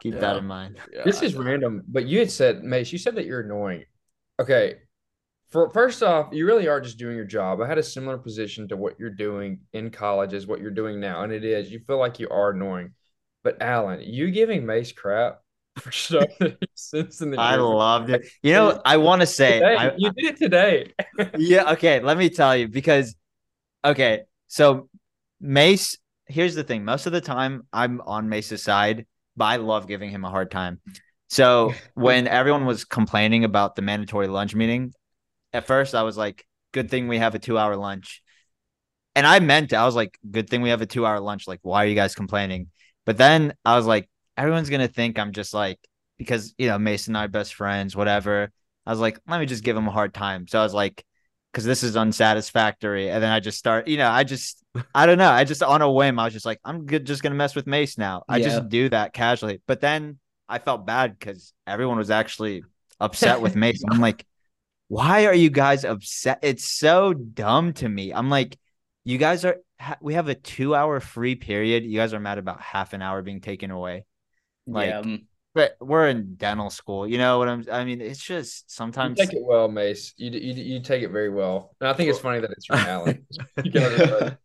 keep that in mind. Yeah, this I is know. random, but you had said, Mace, you said that you're annoying. Okay. For first off, you really are just doing your job. I had a similar position to what you're doing in college as what you're doing now, and it is you feel like you are annoying. But Allan, you giving Mace crap [LAUGHS] for stuff that he in the I loved it. You know, I want to say, Today, I, you did it today. [LAUGHS] yeah, okay, let me tell you because okay, so Mace, here's the thing. Most of the time I'm on Mace's side, but I love giving him a hard time. So [LAUGHS] when everyone was complaining about the mandatory lunch meeting, at first I was like, good thing we have a two hour lunch. And I meant it. I was like, good thing we have a two hour lunch. Like, why are you guys complaining? But then I was like, everyone's gonna think I'm just like because you know Mason and I are best friends, whatever. I was like, let me just give him a hard time. So I was like, because this is unsatisfactory. And then I just start, you know, I just, I don't know. I just on a whim, I was just like, I'm good, just gonna mess with Mace now. I Yeah. just do that casually. But then I felt bad because everyone was actually upset with Mace. I'm like, why are you guys upset? It's so dumb to me. I'm like, you guys are, ha- we have a two hour free period. You guys are mad about half an hour being taken away. Like, yeah, um, But we're in dental school. You know what I'm, I mean, it's just You sometimes. take it well, Mace. You, you you take it very well, and I think it's funny that it's from Allan. [LAUGHS] You can [LAUGHS] understand.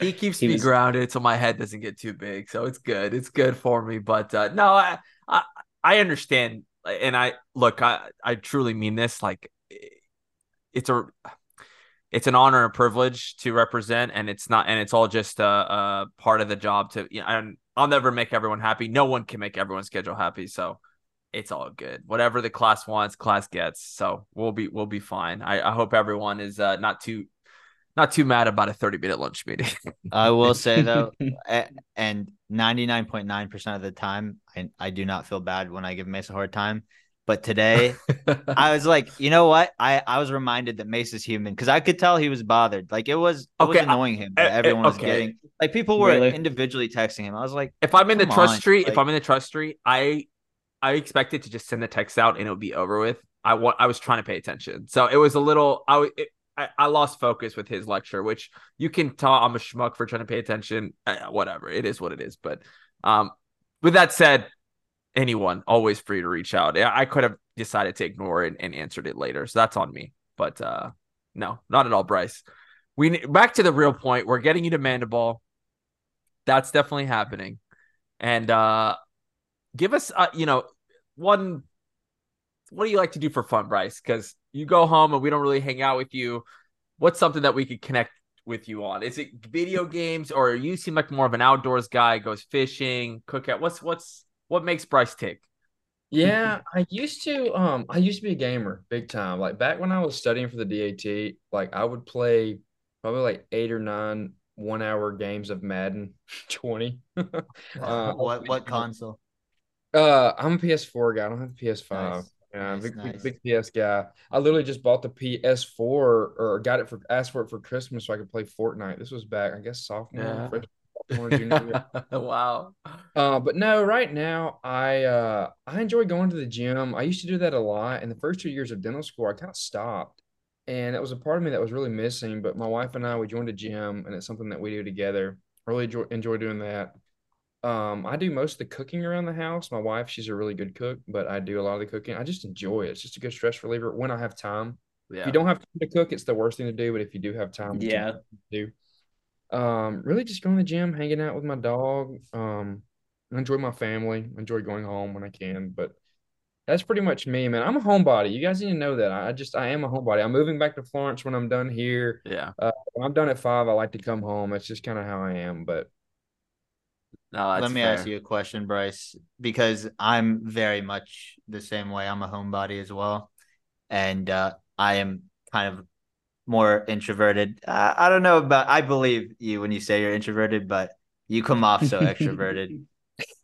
he keeps He me was- grounded so my head doesn't get too big so it's good it's good for me but uh no i i, I understand and i look i i truly mean this like it's a it's an honor and privilege to represent and it's not and it's all just a, a part of the job to you know and i'll never make everyone happy. No one can make everyone's schedule happy so it's all good. Whatever the class wants class gets so we'll be we'll be fine. I, I hope everyone is uh, not too not too mad about a 30 minute lunch meeting. [LAUGHS] I will say though, [LAUGHS] and 99.9% of the time, I, I do not feel bad when I give Mace a hard time. But today, [LAUGHS] I was like, you know what? I, I was reminded that Mace is human because I could tell he was bothered. Like it was, it Okay, was annoying him that eh, eh, everyone was okay. getting. Like people were Really? individually texting him. I was like, if I'm in the trust on, tree, if I'm in the trust tree, I I expected to just send the text out and it would be over with. I want I was trying to pay attention, so it was a little. I w- it, I, I lost focus with his lecture, which you can tell I'm a schmuck for trying to pay attention. Uh, whatever, it is what it is. But um, with that said, anyone always free to reach out. I could have decided to ignore it and answered it later, so that's on me. But uh, no, not at all, Bryce. We back to the real point. We're getting you to Mandiball. That's definitely happening, and uh, give us, uh, you know, one. What do you like to do for fun, Bryce? Because you go home and we don't really hang out with you. What's something that we could connect with you on? Is it video games, or you seem like more of an outdoors guy? Goes fishing, cook out. What's what's what makes Bryce tick? Yeah, I used to um I used to be a gamer big time. Like back when I was studying for the DAT, like I would play probably like eight or nine one hour games of Madden [LAUGHS] 20. Uh, what what [LAUGHS] console? Uh, I'm a PS4 guy. I don't have the PS5. Nice. Yeah, Nice, big, nice. big big PS guy. I literally just bought the PS4 or got it for asked for it for Christmas so I could play Fortnite. This was back, I guess, sophomore, Yeah. freshman, sophomore, junior [LAUGHS] wow. Uh, but no, right now I uh I enjoy going to the gym. I used to do that a lot. In the first two years of dental school, I kind of stopped, and it was a part of me that was really missing. But my wife and I we joined a gym, and it's something that we do together. Really enjoy, enjoy doing that. Um, I do most of the cooking around the house. My wife, she's a really good cook, but I do a lot of the cooking. I just enjoy it. It's just a good stress reliever when I have time. If you don't have time to cook, it's the worst thing to do. But if you do have time, Yeah. do. Um, really just going to the gym, hanging out with my dog. Um, I enjoy my family. Enjoy going home when I can. But that's pretty much me, man. I'm a homebody. You guys need to know that. I I just I am a homebody. I'm moving back to Florence when I'm done here. Yeah. When I'm done at five, I like to come home. That's just kind of how I am. But No, Let me fair. ask you a question, Bryce, because I'm very much the same way. I'm a homebody as well, and uh, I am kind of more introverted. Uh, I don't know about. I believe you when you say you're introverted, but you come off so extroverted. [LAUGHS]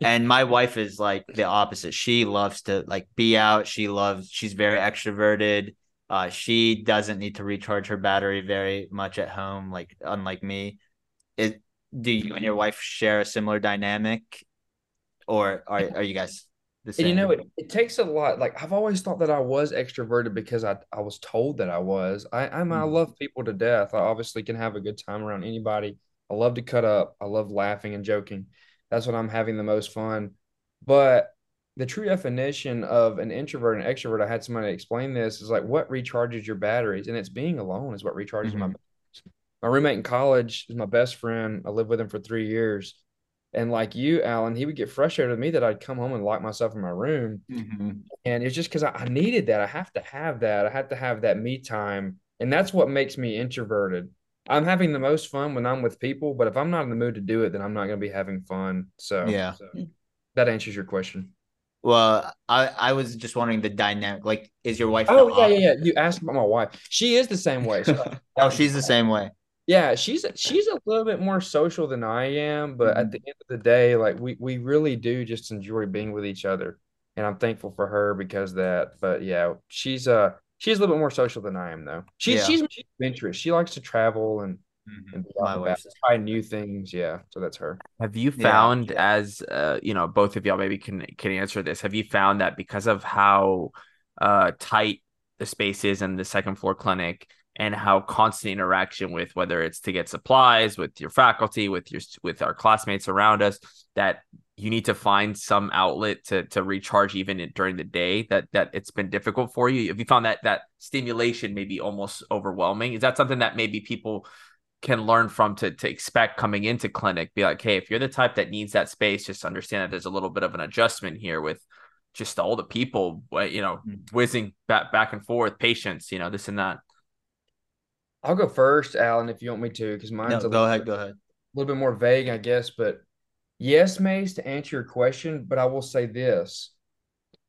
And my wife is like the opposite. She loves to like be out. She loves. She's very extroverted. Uh, she doesn't need to recharge her battery very much at home, like unlike me. It do you and your wife share a similar dynamic or are, are you guys the same And you know, it, it takes a lot. Like I've always thought that I was extroverted because I, I was told that I was. I I'm, I Mhm. love people to death. I obviously can have a good time around anybody. I love to cut up. I love laughing and joking. That's when I'm having the most fun. But the true definition of an introvert and extrovert, I had somebody explain this, is like what recharges your batteries, and it's being alone is what recharges my Mhm. batteries. My roommate in college is my best friend. I lived with him for three years. And like you, Allan, he would get frustrated with me that I'd come home and lock myself in my room. Mhm. And it's just because I, I needed that. I have to have that. I have to have that me time. And that's what makes me introverted. I'm having the most fun when I'm with people, but if I'm not in the mood to do it, then I'm not going to be having fun. So Yeah. so that answers your question. Well, I I was just wondering the dynamic. Like, is your wife? Oh yeah, yeah, yeah. You asked about my wife. She is the same way. So, [LAUGHS] Oh, she's the same way. Yeah, she's she's a little bit more social than I am, but at Mhm. the end of the day, like we we really do just enjoy being with each other, and I'm thankful for her because of that. But yeah, she's uh she's a little bit more social than I am though. She's Yeah. she's she's adventurous. She likes to travel and and be out My and wife's about, the try new things. Yeah, so that's her. Have you Yeah, found as uh you know both of y'all maybe can can answer this? Have you found that because of how uh tight the space is in the second floor clinic and how constant interaction with whether it's to get supplies with your faculty with your with our classmates around us that you need to find some outlet to to recharge even during the day that that it's been difficult for you? Have you found that that stimulation may be almost overwhelming? Is that something that maybe people can learn from to to expect coming into clinic be like hey if you're the type that needs that space just understand that there's a little bit of an adjustment here with just all the people you know Mm. whizzing back back and forth patients you know this and that I'll go first, Allan, if you want me to, because mine's No, a go little ahead. bit- Go ahead. a little bit more vague, I guess. But yes, Mace, to answer your question, but I will say this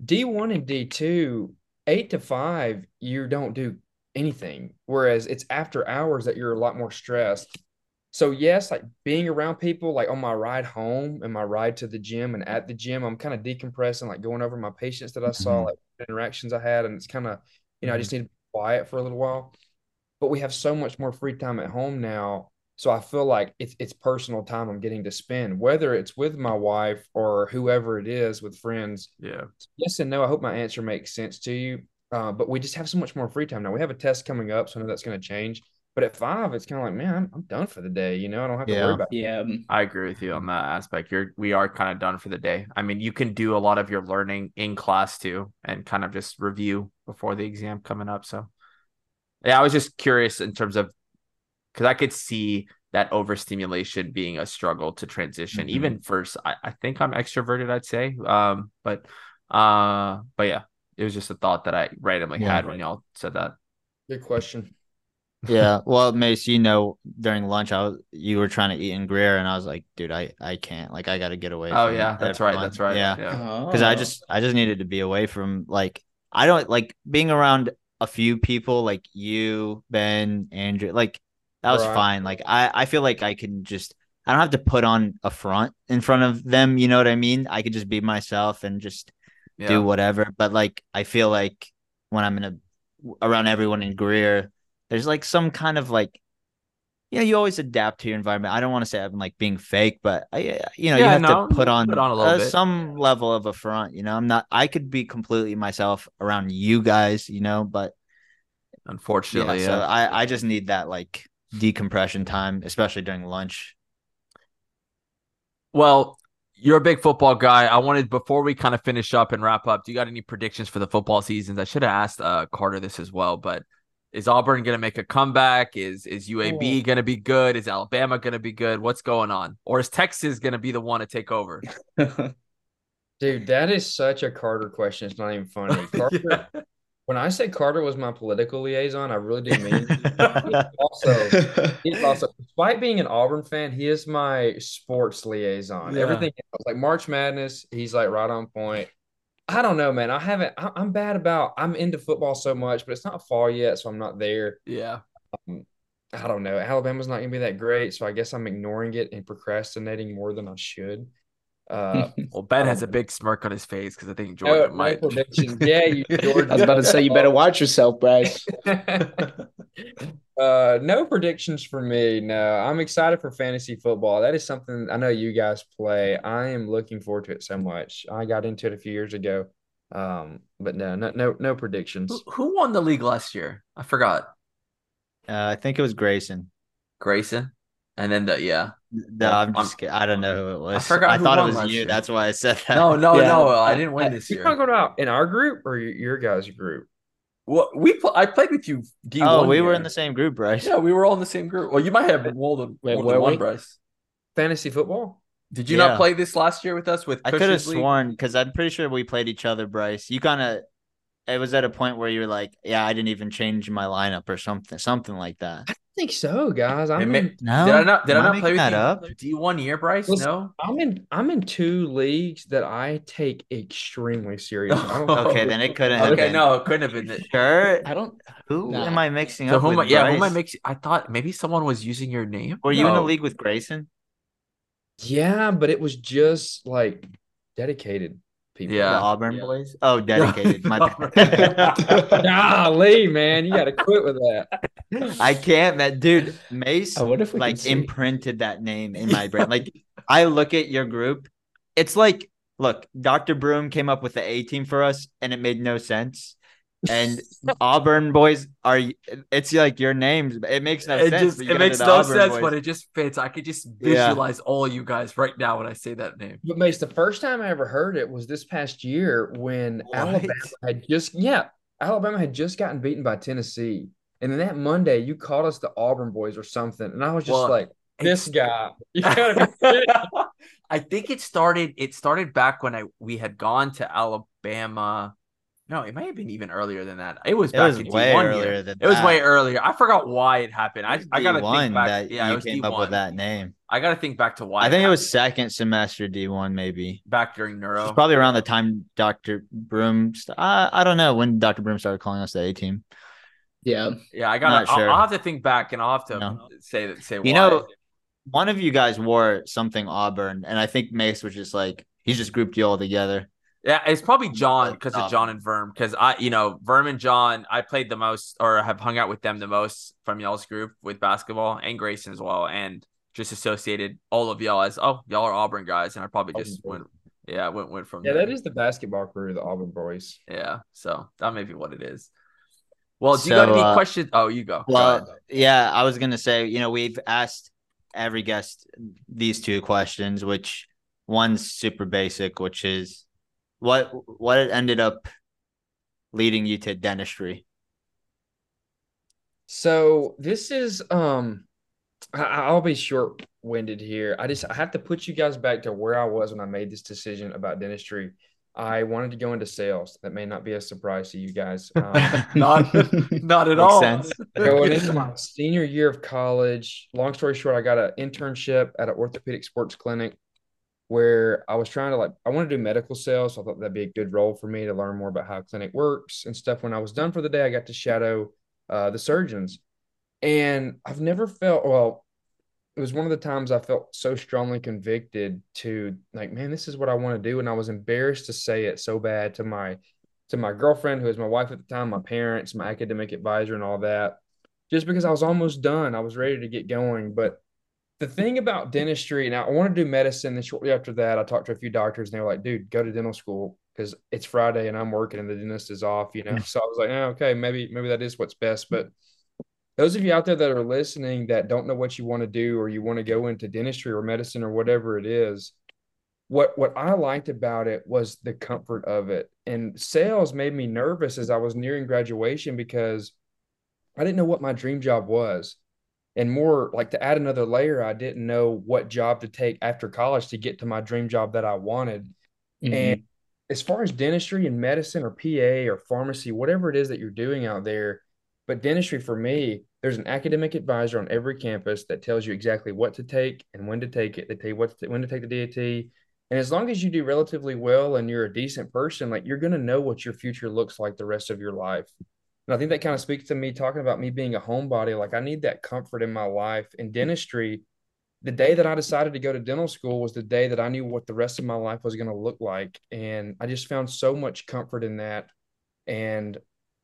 D1 and D2, eight to five, you don't do anything. Whereas it's after hours that you're a lot more stressed. So, yes, like being around people, like on my ride home and my ride to the gym and at the gym, I'm kind of decompressing, like going over my patients that I saw, Mhm. like interactions I had. And it's kind of, you know, I just need to be quiet for a little while but we have so much more free time at home now. So I feel like it's it's personal time I'm getting to spend, whether it's with my wife or whoever it is with friends. yeah Yes and no. I hope my answer makes sense to you. Uh, but we just have so much more free time now. We have a test coming up, so I know that's going to change. But at five, it's kind of like, man, I'm, I'm done for the day. You know, I don't have to Yeah. worry about. Yeah. um, i agree with you on that aspect you're we are kind of done for the day i mean you can do a lot of your learning in class too and kind of just review before the exam coming up so yeah i was just curious in terms of because I could see that overstimulation being a struggle to transition. Mhm. Even first, I, I think I'm extroverted, I'd say. Um, but uh, but yeah, it was just a thought that I randomly Yeah. had when y'all said that. Good question. Yeah. [LAUGHS] Well, Mace, you know, during lunch, I was you were trying to eat in Greer, and I was like, dude, I I can't. Like, I got to get away. Oh from yeah, that's right. everyone. That's right. Yeah. Yeah. because I Oh. just I just needed to be away from like I don't like being around a few people like you, Ben, Andrew. Like that was Right. fine. Like I I feel like I can just I don't have to put on a front in front of them. You know what I mean? I could just be myself and just Yeah. do whatever. But like I feel like when I'm in a around everyone in Greer, there's like some kind of like yeah, you always adapt to your environment. I don't want to say I'm like being fake, but I, you know, you have no, to put on, put on a little uh, bit. some level of a front. You know, I'm not. I could be completely myself around you guys. You know, but yeah, Unfortunately, so. I I just need that like decompression time, especially during lunch. Well, you're a big football guy. I wanted before we kind of finish up and wrap up. Do you got any predictions for the football seasons? I should have asked uh, Carter this as well, but is Auburn going to make a comeback? Is is UAB Oh. going to be good? Is Alabama going to be good? What's going on? Or is Texas going to be the one to take over? [LAUGHS] Dude, that is such a Carter question. It's not even funny. [LAUGHS] Carter, Yeah. when I say Carter was my political liaison, I really do mean it. [LAUGHS] also He's also, despite being an Auburn fan, he is my sports liaison. Yeah. Everything else, like March Madness, he's like right on point. I don't know, man. I haven't. I, I'm bad about. I'm into football so much, but it's not fall yet, so I'm not there. yeah. Um, I don't know. Alabama's not gonna be that great, so I guess I'm ignoring it and procrastinating more than I should. Uh, [LAUGHS] Well, Ben has a big smirk on his face because I think no, Georgia no might. predictions. [LAUGHS] Yeah, you. Georgia. I was about to say you better watch yourself, Bryce. [LAUGHS] uh, no predictions for me. No, I'm excited for fantasy football. That is something I know you guys play. I am looking forward to it so much. I got into it a few years ago. Um, but no, no, no, no predictions. Who, who won the league last year? I forgot. Uh, I think it was Grayson. Grayson, and then the yeah. No, I'm I'm- just kidding. I don't know who it was. forgot I thought it was you. year. That's why I said that. No, no, Yeah. no. I didn't win this year. You're year. talking about in our group or your, your guys' group? Well, we pl- I played with you. D Oh, one we were in the same group, Bryce. Yeah, we were all in the same group. Well, you might have more than, Wait, more were than one, we? Bryce. Fantasy football? Did you Yeah. not play this last year with us? With I could have sworn because I'm pretty sure we played each other, Bryce. You kind of, it was at a point where you were like, "Yeah, I didn't even change my lineup or something, something like that." Think so, guys. I'm may- in, No, Did I not? Did I not play with that you? up? D one year, Bryce? Listen, no. I'm in I'm in two leagues that I take extremely serious. I don't [LAUGHS] Okay, then it couldn't have Okay, been. no, it couldn't have been. It. Sure. I don't. Who Nah. am I mixing So up who am I? Yeah, who am I mixing? I thought maybe someone was using your name. Were you in a league with Grayson? Yeah, but it was just like dedicated people. Yeah. The Auburn Yeah. boys? Oh, dedicated. My bad. [LAUGHS] Golly, man, you got to quit with that. I can't, man. Dude, Mace I wonder if we like imprinted that name in my brain. Like I look at your group, it's like, look, Dr. Broom came up with the A team for us, and it made no sense. And [LAUGHS] Auburn boys are it's like your names. It makes no it sense. just but it makes no Auburn sense, boys. but it just fits. I could just Yeah. visualize all you guys right now when I say that name. But Mace, the first time I ever heard it was this past year when What? Alabama had just yeah, Alabama had just gotten beaten by Tennessee. And then that Monday you called us the Auburn boys or something. And I was just Well, like, this guy. [LAUGHS] You gotta be kidding. I think it started. It started back when I we had gone to Alabama. No, it might have been even earlier than that. It was It back was in way D1 earlier year. than It was way earlier. I forgot why it happened. I, I gotta D1 think back. that yeah, you it was came D1. up with that name. I gotta think back to why. I think it was second semester D1, maybe. back during neuro. It's probably around the time Dr. Broom. St- I, I don't know when Dr. Broom started calling us the A team. yeah. yeah, I gotta. Not I'll, sure. I'll have to think back, and I'll have to No. say that. Say You why. know, one of you guys wore something Auburn, and I think Mace was just like he just grouped you all together. Yeah, it's probably John because of John and Verm. Because I, you know, Verm and John, I played the most or have hung out with them the most from y'all's group with basketball and Grayson as well, and just associated all of y'all as oh y'all are Auburn guys, and I probably just Auburn went, yeah, went went from Yeah, there. that is the basketball crew, the Auburn boys. yeah. So that may be what it is. Well, do you got any uh, questions? Oh, you go. Go Well, ahead. yeah, I was gonna say, you know, we've asked every guest these two questions, which one's super basic, which is what what ended up leading you to dentistry. So this is um I, I'll be short winded here. I just I have to put you guys back to where I was when I made this decision about dentistry. I wanted to go into sales. That may not be a surprise to you guys. [LAUGHS] Um, [LAUGHS] Not not at Makes all. sense. going into my [LAUGHS] senior year of college. Long story short, I got an internship at an orthopedic sports clinic where I was trying to like I want to do medical sales. So I thought that'd be a good role for me to learn more about how a clinic works and stuff. When I was done for the day, I got to shadow uh, the surgeons, and I've never felt well. It was one of the times I felt so strongly convicted to like, man, this is what I want to do, and I was embarrassed to say it so bad to my to my girlfriend, who was my wife at the time, my parents, my academic advisor, and all that, just because I was almost done. I was ready to get going. But the thing about dentistry, now I want to do medicine. Then shortly after that, I talked to a few doctors, and they were like, dude, go to dental school because it's Friday and I'm working and the dentist is off, you know? So I was like, oh, okay, maybe, maybe that is what's best. But those of you out there that are listening that don't know what you want to do or you want to go into dentistry or medicine or whatever it is, what what I liked about it was the comfort of it. And sales made me nervous as I was nearing graduation because I didn't know what my dream job was. And more like to add another layer, I didn't know what job to take after college to get to my dream job that I wanted. Mhm. And as far as dentistry and medicine or PA or pharmacy, whatever it is that you're doing out there, but dentistry for me, there's an academic advisor on every campus that tells you exactly what to take and when to take it. They tell you what to, when to take the DAT. And as long as you do relatively well and you're a decent person, like you're going to know what your future looks like the rest of your life. And I think that kind of speaks to me talking about me being a homebody. Like I need that comfort in my life. In dentistry, the day that I decided to go to dental school was the day that I knew what the rest of my life was going to look like. And I just found so much comfort in that. And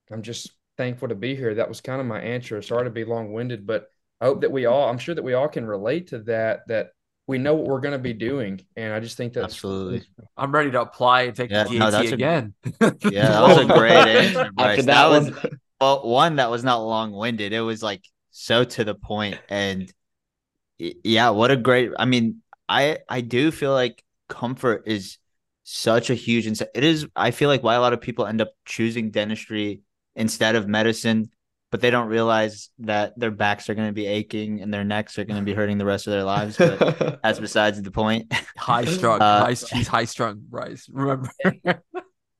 I'm just thankful to be here. That was kind of my answer. Sorry to be long winded, but I hope that we all, I'm sure that we all can relate to that, that we know what we're going to be doing. And I just think that's Absolutely. I'm ready to apply and take Yeah, the no, DAT a- again. [LAUGHS] Yeah, that was a great [LAUGHS] answer, Bryce. After that, that was one, [LAUGHS] well, one that was not long winded. It was like so to the point, and yeah, what a great. I mean, I I do feel like comfort is such a huge. It is. I feel like why a lot of people end up choosing dentistry instead of medicine, but they don't realize that their backs are going to be aching and their necks are going to be [LAUGHS] hurting the rest of their lives. But that's besides the point. high [LAUGHS] strung, Uh, high, he's high strung, Bryce. Remember?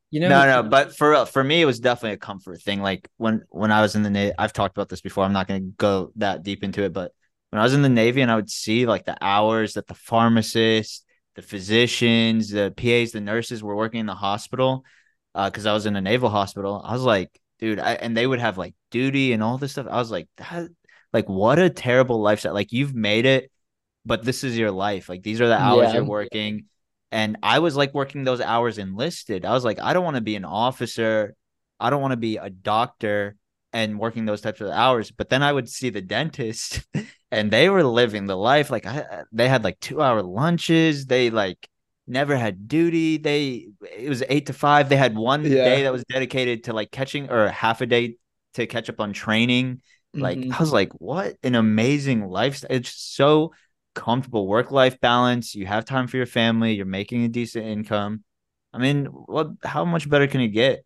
You know, no, no, but for real, for me, it was definitely a comfort thing. Like when when I was in the Navy, I've talked about this before. I'm not going to go that deep into it, but when I was in the Navy and I would see like the hours that the pharmacists, the physicians, the PAs, the nurses were working in the hospital, because I was in a naval hospital. I was like, dude, I, and they would have like duty and all this stuff. I was like, that, like, what a terrible lifestyle. Like, you've made it, but this is your life. Like, these are the hours Yeah. you're working. And I was like working those hours enlisted. I was like, I don't want to be an officer. I don't want to be a doctor and working those types of hours. But then I would see the dentist [LAUGHS] and they were living the life. Like I, they had like two hour lunches. They like never had duty. They, it was eight to five. They had one Yeah. day that was dedicated to like catching or half a day to catch up on training. Like Mhm. I was like, what an amazing lifestyle. It's so comfortable work life balance. You have time for your family. You're making a decent income. I mean, what? How much better can it get?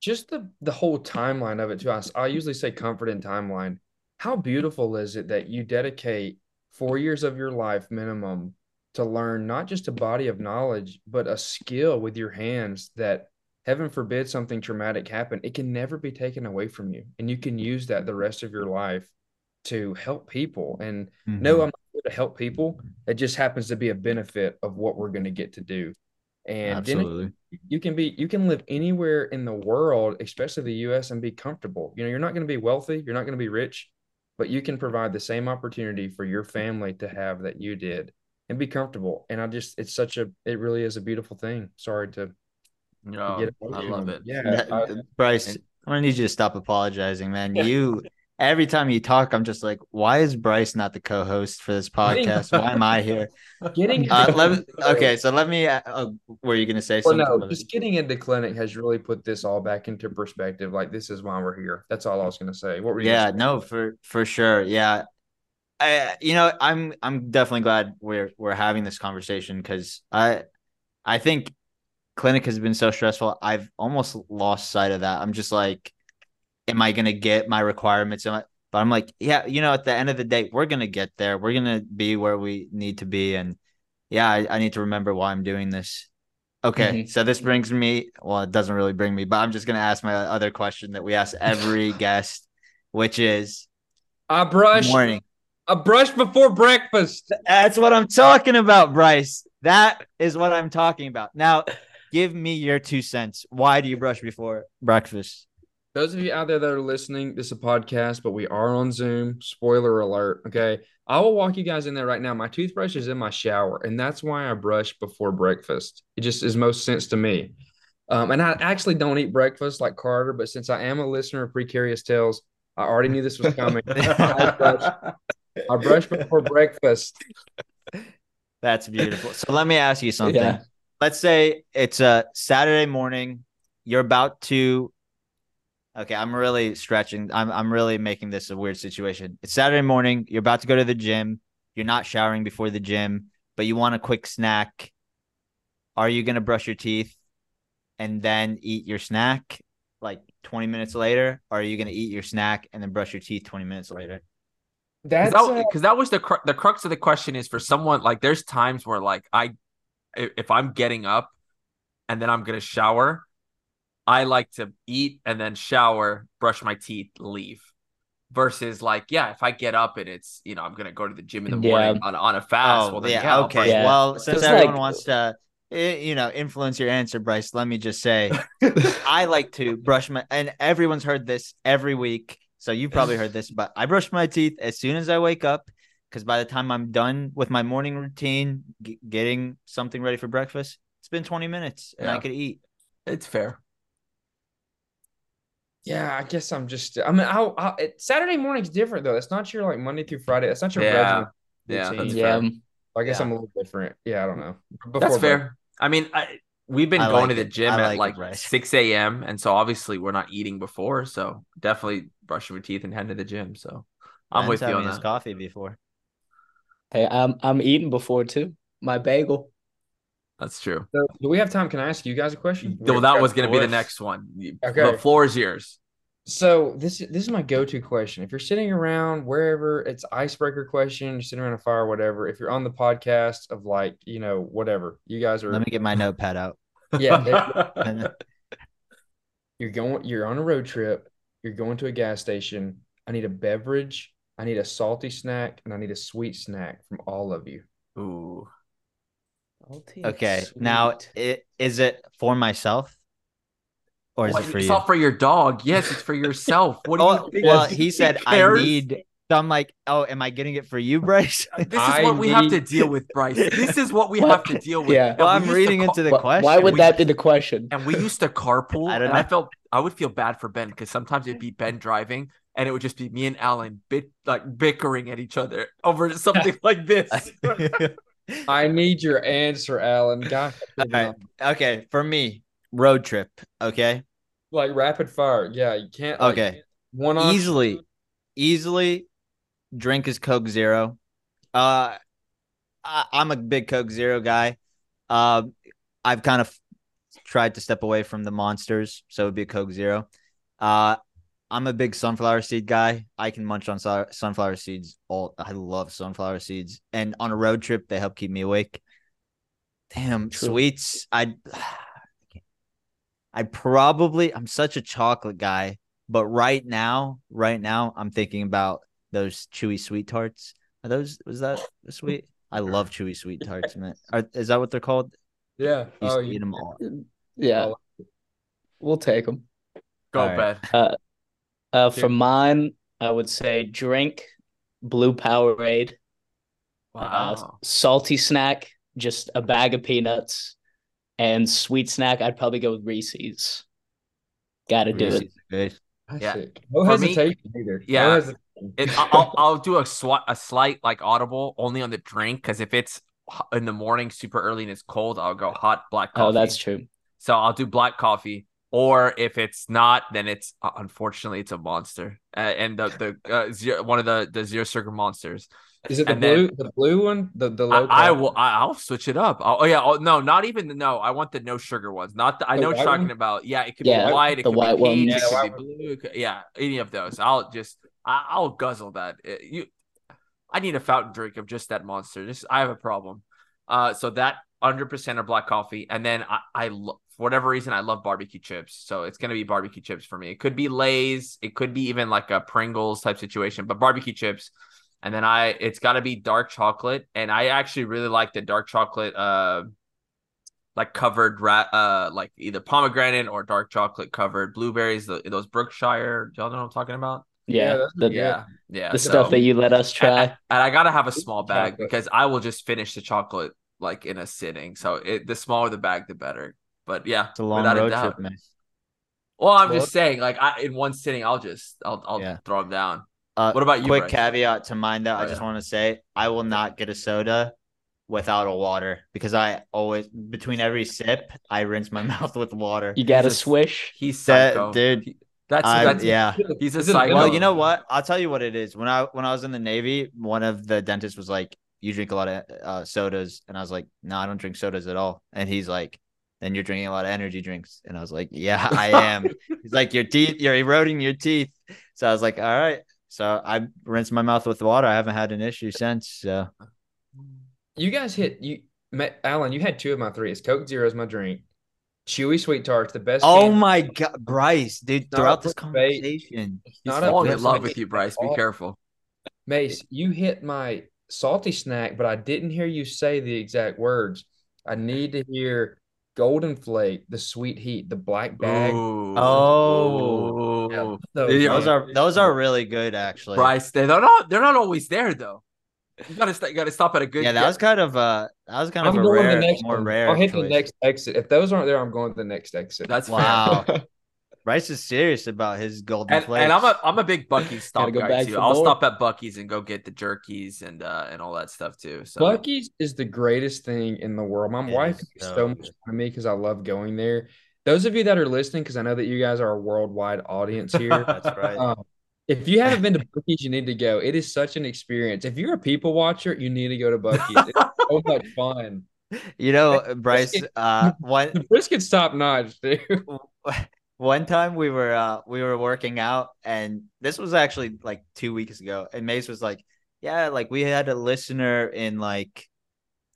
just the the whole timeline of it to us. I usually say comfort and timeline. How beautiful is it that you dedicate four years of your life minimum to learn not just a body of knowledge, but a skill with your hands that heaven forbid something traumatic happen, it can never be taken away from you. And you can use that the rest of your life to help people. And no, mm-hmm. I'm not here to help people. It just happens to be a benefit of what we're going to get to do. And it- absolutely. you can be you can live anywhere in the world especially the us and be comfortable you know you're not going to be wealthy you're not going to be rich but you can provide the same opportunity for your family to have that you did and be comfortable and i just it's such a it really is a beautiful thing sorry to No, get I love it. yeah That- I- Bryce, and- I'm gonna need you to stop apologizing, man. You every time you talk, I'm just like, why is Bryce not the co-host for this podcast? [LAUGHS] Why am I here? getting Uh, let me, okay, so let me. Uh, uh, were you gonna say well, something? no, just getting into clinic has really put this all back into perspective. Like this is why we're here. That's all I was going to say. What were you? yeah, no, for for sure. Yeah, I you know I'm I'm definitely glad we're we're having this conversation because I I think clinic has been so stressful. I've almost lost sight of that. I'm just like, am I gonna get my requirements? Am I, but I'm like, yeah, you know, at the end of the day, we're gonna get there. We're gonna be where we need to be, and yeah, I, I need to remember why I'm doing this. Okay, Mhm. so this brings me. Well, it doesn't really bring me, but I'm just gonna ask my other question that we ask every [LAUGHS] guest, which is I brush. morning. I brush before breakfast. That's what I'm talking about, Bryce. That is what I'm talking about. Now, give me your two cents. Why do you brush before breakfast? Those of you out there that are listening, this is a podcast, but we are on Zoom. Spoiler alert. Okay. I will walk you guys in there right now. My toothbrush is in my shower, and that's why I brush before breakfast. It just is most sense to me. Um, and I actually don't eat breakfast like Carter, but since I am a listener of Precarious Tales, I already knew this was coming. [LAUGHS] I brush, I brush before breakfast. [LAUGHS] That's beautiful. So let me ask you something. Yeah. Let's say it's a Saturday morning. You're about to. Okay, I'm really stretching. I'm I'm really making this a weird situation. It's Saturday morning. You're about to go to the gym. You're not showering before the gym, but you want a quick snack. Are you gonna brush your teeth and then eat your snack like 20 minutes later? Or are you gonna eat your snack and then brush your teeth 20 minutes later? That's Because uh, that, 'cause that was the cru- the crux of the question is for someone like there's times where like I if if I'm getting up and then I'm gonna shower, I like to eat and then shower, brush my teeth, leave. Versus like yeah, if I get up and it's you know I'm gonna go to the gym in the Yeah. morning on, on a fast. well then, yeah, yeah, okay. Yeah. Well, since It's everyone like- wants to, eh, you know, influence your answer, Bryce, let me just say, [LAUGHS] I like to brush my, and everyone's heard this every week, so you've probably heard this, but I brush my teeth as soon as I wake up, because by the time I'm done with my morning routine, g- getting something ready for breakfast, it's been 20 minutes, and I could eat. It's fair. Yeah, I guess I'm just. I mean, I'll, I'll, it, Saturday morning's different though. It's not your like Monday through Friday. That's not your Yeah. regimen. Yeah, that's yeah. fair. I guess Yeah. I'm a little different. Yeah, I don't know. That's Before fair. I mean, I, we've been I going like to the gym I at like like 6 a.m. And so obviously we're not eating before. So definitely brushing my teeth and heading to the gym. So I'm Ben's with you on me his that. coffee before. Hey, I'm I'm eating before too. My bagel. That's true. So, do we have time? Can I ask you guys a question? Well, that was going to be the next one. Okay. The floor is yours. So this this is my go-to question. If you're sitting around wherever, it's icebreaker question. You're sitting around a fire, whatever. If you're on the podcast of like, you know, whatever, you guys are. Let me get my notepad out. Yeah. [LAUGHS] it- You're going. You're on a road trip. You're going to a gas station. I need a beverage. I need a salty snack, and I need a sweet snack from all of you. Ooh. Salty and Okay, now sweet. it, is it for myself or is What, it for it's you? not for your dog. Yes, it's for yourself. What do Oh, you think? well, [LAUGHS] he said I need. So I'm like, oh, am I getting it for you, Bryce? Uh, this is I [LAUGHS] what we have to deal with, Bryce. This is what we What? have to deal with. Yeah. Well, we I'm reading ca- into the Why- question. Why would We- that be the question? And we used to carpool. [LAUGHS] I don't and I felt I would feel bad for Ben because sometimes it'd be Ben driving and it would just be me and Allan bit like bickering at each other over [LAUGHS] something like this. I need your answer, Allan. Gosh, All right. Okay, for me, road trip. Okay, like rapid fire. Yeah, you can't. Like, Okay. one option. easily, easily, drink is Coke Zero. Uh, I, I'm a big Coke Zero guy. Uh, I've kind of tried to step away from the monsters, so it'd be a Coke Zero. Uh, I'm a big sunflower seed guy. I can munch on sun- sunflower seeds. All I love sunflower seeds, and on a road trip, they help keep me awake. Damn, True. sweets. I, I probably I'm such a chocolate guy, but right now, right now, I'm thinking about those chewy SweeTarts. Are those was that sweet? I love chewy SweeTarts, man. Are, is that what they're called? Yeah. I used Oh, to eat them all. Yeah, we'll take them. Go All right. Ben. Uh, uh, for mine, I would say drink blue Powerade, uh, Wow. salty snack, just a bag of peanuts, and sweet snack. I'd probably go with Reese's. Got to do Reese's it. good. Yeah. No For me- hesitation either. Yeah. No hesitation. It, I- I'll I'll do a swat a slight like audible only on the drink because if it's in the morning super early and it's cold, I'll go hot black coffee. Oh, that's true. So I'll do black coffee. Or if it's not, then it's uh, unfortunately it's a monster, uh, and the the uh, zero, one of the the zero sugar monsters. Is it the and then- blue? the blue one? The the low. I, I will. I, I'll switch it up. I'll, oh yeah. Oh, no, not even the no. I want the no sugar ones. Not the. I The know what you're talking one? about. Yeah, it could Yeah, be white. It the could white be ones. pink. Yeah, it could be blue. could- yeah, any of those. I'll just. I, I'll guzzle that. It- you. I need a fountain drink of just that monster. Just I have a problem. Uh, so that 100% are black coffee, and then I, I lo- for whatever reason I love barbecue chips, so it's gonna be barbecue chips for me. It could be Lay's, it could be even like a Pringles type situation, but barbecue chips. And then I, it's got to be dark chocolate, and I actually really like the dark chocolate, uh, like covered rat, uh, like either pomegranate or dark chocolate covered blueberries. The, those Brookside, y'all know what I'm talking about? Yeah, that's the. Yeah, yeah. the so- stuff that you let us try. and I gotta have a small bag chocolate. because I will just finish the chocolate like in a sitting. So it, the smaller the bag, the better. But yeah, It's a long without a road doubt. trip, man. Well, I'm Well- just saying, like I in one sitting, I'll just I'll I'll Yeah. throw them down. Uh, What about you, Quick Bryce? caveat to mind that Oh, I just yeah. want to say I will not get a soda without a water because I always between every sip I rinse my [LAUGHS] mouth with water. You got to a- swish. He said, psycho, dude, He- That's I- that's yeah. He's a Is psycho. Well, you know what? I'll tell you what it is. When I when I was in the Navy, one of the dentists was like, "You drink a lot of uh, sodas," and I was like, "No, I don't drink sodas at all." And he's like, "Then you're drinking a lot of energy drinks," and I was like, "Yeah, I [LAUGHS] am." he's like, "Your teeth, you're eroding your teeth." So I was like, "All right." So I rinsed my mouth with water. I haven't had an issue since. So You guys hit you, Ma- Allan. You had two of my three. It's Coke Zero is my drink. Chewy SweeTarts, the best. Oh my god, Bryce, dude! Throughout this conversation, He's Not up falling in love with you, Bryce. Be careful. Mace, you hit my salty snack, but I didn't hear you say the exact words. I need to hear Golden Flake, the sweet heat, the black bag. Ooh. Oh. Yeah, Those those are those are really good, actually. Bryce. They're not. They're not always there though. You gotta. st- You gotta stop at a good. Yeah, that was kind of uh that was kind I'm of a going rare, the next more one. rare. I'll hit the next exit. If those aren't there, I'm going to the next exit. That's fair. [LAUGHS] Wow. Bryce is serious about his golden And, flakes. and I'm a I'm a big Buc-ee's [LAUGHS] stop go guy back too. I'll more. stop at Buc-ee's and go get the jerkies and uh and all that stuff too. So Buc-ee's is the greatest thing in the world. My It wife is so so much good. fun of me because I love going there. Those of you that are listening, because I know that you guys are a worldwide audience [LAUGHS] here. That's right. um, if you haven't been to [LAUGHS] Buc-ee's, you need to go. It is such an experience. If you're a people watcher, you need to go to Buc-ee's. It's so [LAUGHS] much fun. you know, [LAUGHS] Bryce, uh one The brisket's top notch, dude. one time we were uh we were working out and this was actually like two weeks ago and Mace was like, Yeah, like we had a listener in like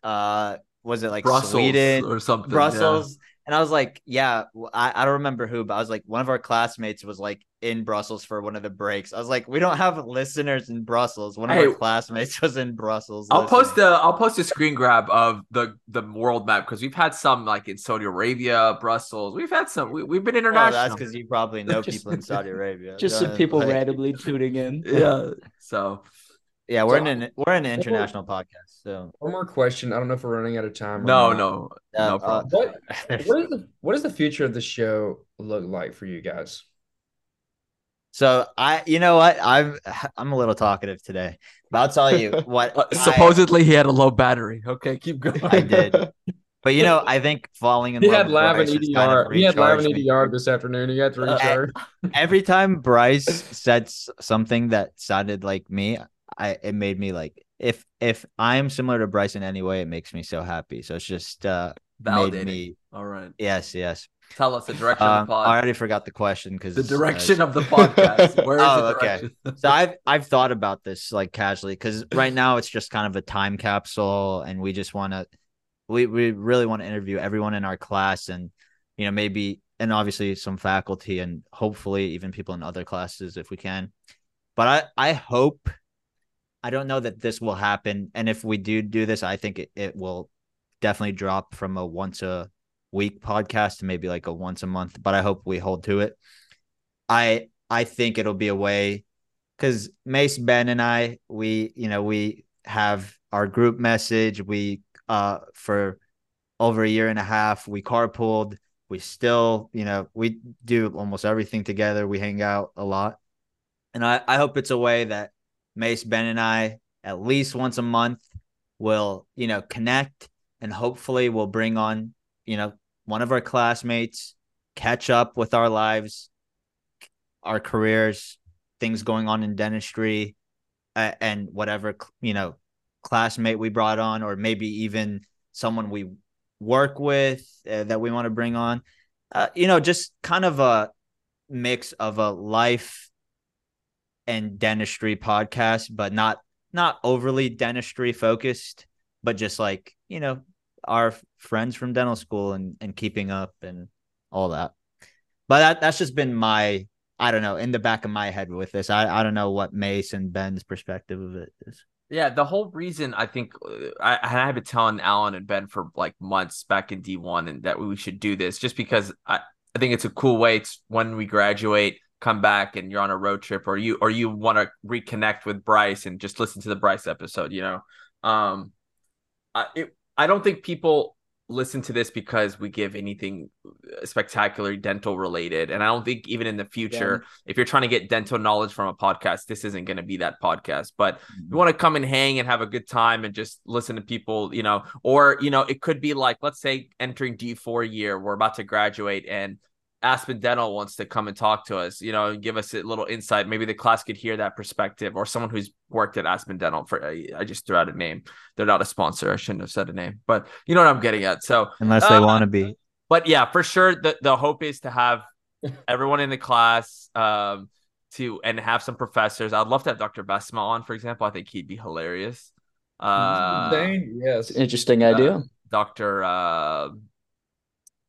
uh was it like Brussels Sweden or something. yeah. Brussels and I was like, yeah, I, I don't remember who, but I was like, one of our classmates was like in Brussels for one of the breaks. I was like, we don't have listeners in Brussels. One of Hey. our classmates [LAUGHS] was in Brussels. I'll post listening. a I'll post a screen grab of the the world map because we've had some like in Saudi Arabia, Brussels. We've had some. We, we've been Oh, international. that's because you probably know Just- people in [LAUGHS] Saudi Arabia. Just some people ahead. randomly tuning in. [LAUGHS] yeah. So Yeah, we're So- in an we're in an international podcast. So One more question. I don't know if we're running out of time. or no, not. no, uh, no uh, problem. What [LAUGHS] what is the what does the future of the show look like for you guys? So I, you know what, I'm I'm a little talkative today, but I'll tell you [LAUGHS] what. Uh, I- supposedly he had a low battery. Okay, keep going. I did. [LAUGHS] But you know, I think falling in He love had with Lav and Bryce has kind of EDR. He had Lav and. EDR this afternoon. He got to Uh, recharge. Every time Bryce said something that sounded like me, I it made me like if if I am similar to Bryce in any way, it makes me so happy. So it's just uh made me All right. yes yes. Tell us the direction Um, of the pod. I already forgot the question because the direction of the [LAUGHS] podcast. Where is Oh, the okay. [LAUGHS] so I've I've thought about this like casually because right now it's just kind of a time capsule, and we just want to, we we really want to interview everyone in our class, and you know maybe and obviously some faculty, and hopefully even people in other classes if we can. But I I hope, I don't know that this will happen, and if we do do this, I think it, it will definitely drop from a once a week podcast to maybe like a once a month. But I hope we hold to it. I I think it'll be a way because Mace Ben and I we you know we have our group message we uh for over a year and a half we carpooled we still you know we do almost everything together we hang out a lot and I I hope it's a way that Mace Ben and I at least once a month will you know connect and hopefully we'll bring on you know one of our classmates catch up with our lives our careers, things going on in dentistry, uh, and whatever you know, classmate we brought on, or maybe even someone we work with uh, that we want to bring on. Uh, you know, just kind of a mix of a life and dentistry podcast, but not not overly dentistry focused, but just like you know our friends from dental school and and keeping up and all that. But that that's just been my I don't know in the back of my head with this. I I don't know what Mace and Ben's perspective of it is. Yeah, the whole reason I think uh, I, I have been telling Allan and Ben for like months back in D1 and that we should do this just because I, I think it's a cool way. It's when we graduate, come back and you're on a road trip or you or you want to reconnect with Bryce and just listen to the Bryce episode, you know. Um I it, I don't think people listen to this because we give anything spectacular dental related. And I don't think even in the future if you're trying to get dental knowledge from a podcast this isn't going to be that podcast. But you want to come and hang and have a good time and just listen to people, you know, or you know, it could be like, let's say entering D4 year, we're about to graduate and Aspen Dental wants to come and talk to us, you know, and give us a little insight. Maybe the class could hear that perspective or someone who's worked at Aspen Dental for I I just threw out a name. They're not a sponsor. I shouldn't have said a name, but you know what I'm getting at. So Unless they Uh, want to be. but yeah, for sure the the hope is to have everyone in the class um to and have some professors. I'd love to have Dr. Besma on, for example. I think he'd be hilarious. Uh Insane? Yes. Interesting idea. Dr. Uh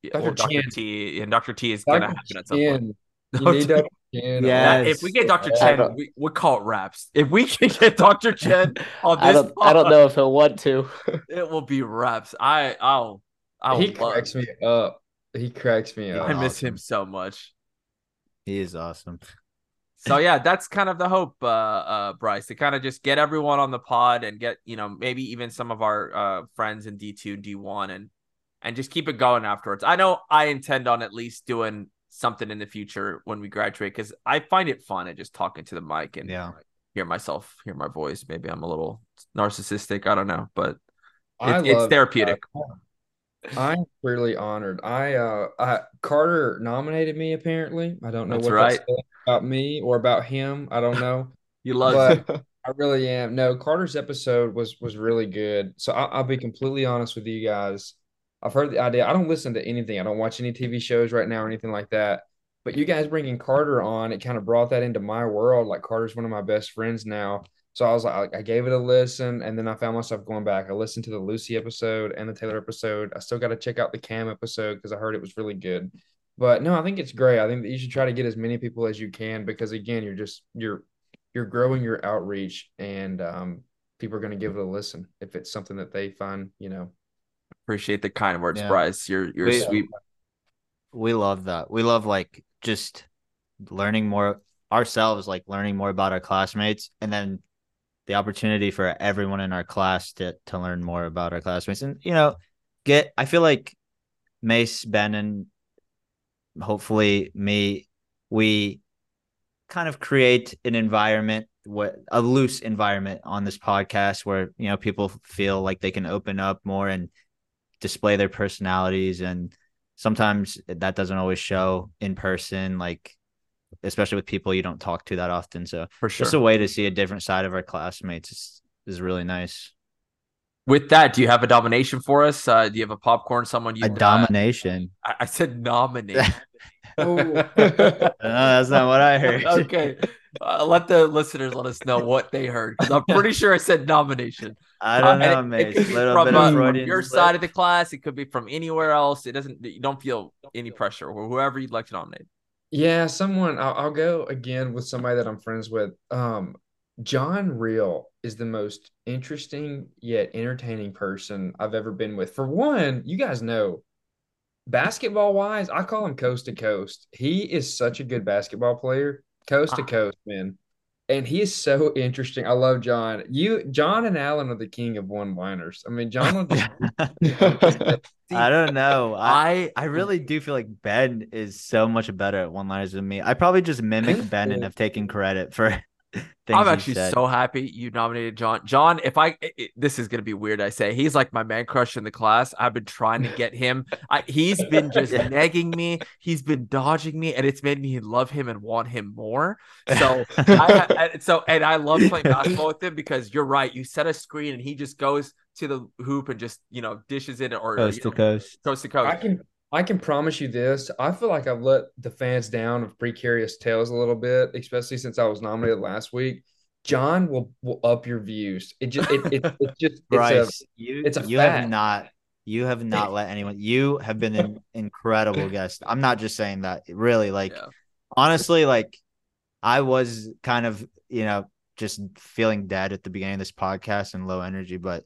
Dr. or Dr. Chen. T and Dr. T is gonna happen at some point. Chen. You Dr. need Yeah. If we get Dr. Chen, we, we'll call it raps. If we [LAUGHS] can get Dr. Chen [LAUGHS] on this I don't. I don't know if he'll want to. [LAUGHS] it will be raps. I I'll I'll he love- cracks me up. He cracks me up. I miss Awesome. him so much. He is awesome. So yeah, that's kind of the hope, uh, uh, Bryce, to kind of just get everyone on the pod and get you know maybe even some of our uh, friends in D two, D one, and and just keep it going afterwards. I know I intend on at least doing something in the future when we graduate because I find it fun and just talking to the mic and Yeah. hear myself, hear my voice. Maybe I'm a little narcissistic. I don't know, but it, it's love- therapeutic. I'm really honored. I uh I Carter nominated me apparently. I don't know That's what right. that about me or about him. I don't know. [LAUGHS] you love but I really am. No, Carter's episode was was really good. So I'll, I'll be completely honest with you guys. I've heard the idea. I don't listen to anything. I don't watch any TV shows right now or anything like that. But you guys bringing Carter on, it kind of brought that into my world. Like Carter's one of my best friends now, So I was like, I gave it a listen, and then I found myself going back. I listened to the Lucy episode and the Taylor episode. I still got to check out the Cam episode because I heard it was really good. But no, I think it's great. I think that you should try to get as many people as you can because again, you're just you're you're growing your outreach, and um, people are going to give it a listen if it's something that they find, you know. Appreciate the kind words, Yeah. Bryce. You're you're We- sweet. we love that. We love like just learning more ourselves, like learning more about our classmates, and then the opportunity for everyone in our class to to learn more about our classmates, and you know, get. I feel like Mace, Ben, and hopefully me, we kind of create an environment what a loose environment on this podcast where you know people feel like they can open up more and display their personalities and sometimes that doesn't always show in person like especially with people you don't talk to that often so For sure. just a way to see a different side of our classmates is, is really nice With that, do you have a domination for us? Uh, do you have a popcorn? Someone you a domination I, I said nominate. [LAUGHS] Oh. [LAUGHS] no, that's not what i heard okay. Uh, let the listeners let us know what they heard because I'm pretty sure I said nomination. i don't Uh, know and it- it Mace. could little from, bit uh, of your slip. side of the class. It could be from anywhere else. It doesn't. You don't feel any pressure or whoever you'd like to nominate. Yeah, someone I'll, I'll go again with somebody that I'm friends with. Um, John Real is the most interesting yet entertaining person I've ever been with. For one, you guys know, basketball wise, I call him coast to coast. He is such a good basketball player, coast to Ah. coast, man. And he is so interesting. I love John. You, John, and Allan are the king of one-liners. I mean, John just [LAUGHS] [LAUGHS] i don't know I, I really do feel like Ben is so much better at one-liners than me. I probably just mimic Ben and have taken credit for [LAUGHS] I'm actually said. so happy you nominated John. John, if I it- it- this is gonna be weird, I say he's like my man crush in the class. I've been trying to get him. I, he's been just [LAUGHS] Yeah. nagging me. He's been dodging me, and it's made me love him and want him more. [LAUGHS] So I, I- so and I love playing basketball with him because you're right. You set a screen and he just goes to the hoop and just you know dishes it or coast you to know, coast. coast to coast. I can I can promise you this. I feel like I've let the fans down of precarious tales a little bit, especially since I was nominated last week. John will will up your views. It just it, it it's [LAUGHS] just it's a, Bryce, you it's a you fact. have not you have not let anyone you have been an [LAUGHS] incredible guest. I'm not just saying that. Really, like Yeah. honestly, like I was kind of, you know, just feeling dead at the beginning of this podcast and low energy, but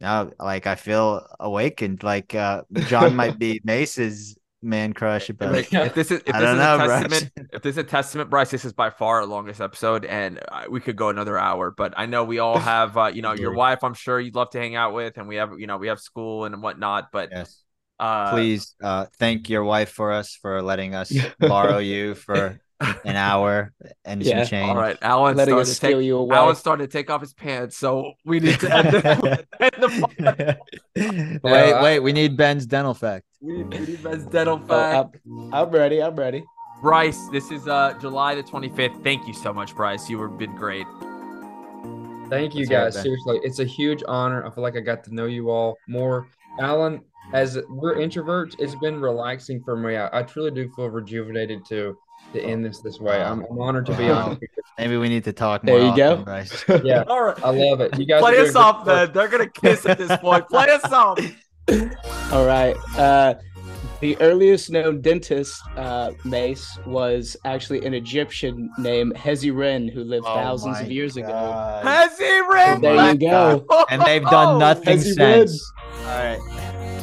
now like I feel awakened. Like uh John might [LAUGHS] be Mace's man crush, but Like, if this is if I this don't is know, a Bryce. testament, [LAUGHS] if this is a testament, Bryce, this is by far our longest episode, and uh, we could go another hour. But I know we all have, uh, you know, your wife. I'm sure you'd love to hang out with, and we have, you know, we have school and whatnot. But yes. uh, Please uh thank your wife for us for letting us borrow [LAUGHS] you for an hour and Yeah. some change. all right, Allan letting started to take. you away. Allan started to take off his pants, so we need to end the, [LAUGHS] end the podcast. [LAUGHS] wait, I- wait, we need Ben's dental fact. We need, we need Ben's dental Oh, fact. I'm, I'm ready. I'm ready. Bryce, this is uh July the 25th. Thank you so much, Bryce. You have been great. Thank you Let's it, guys. Ben. Seriously, it's a huge honor. I feel like I got to know you all more. Allan, as we're introverts, it's been relaxing for me. I, I truly do feel rejuvenated to to end this this way. I'm, I'm honored to be [LAUGHS] on. here. Maybe we need to talk There more. you go. often, Bryce. [LAUGHS] Yeah, All right. I love it. You guys Play are us off, great man. They're gonna kiss at this point. [LAUGHS] Play us off. All right. Uh, the earliest known dentist, uh, Mace, was actually an Egyptian named Hezi Ren, who lived Oh thousands of years ago. God. Has he ring? There you go. And they've done nothing Hezi Ren. since. All right.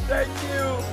Thank you.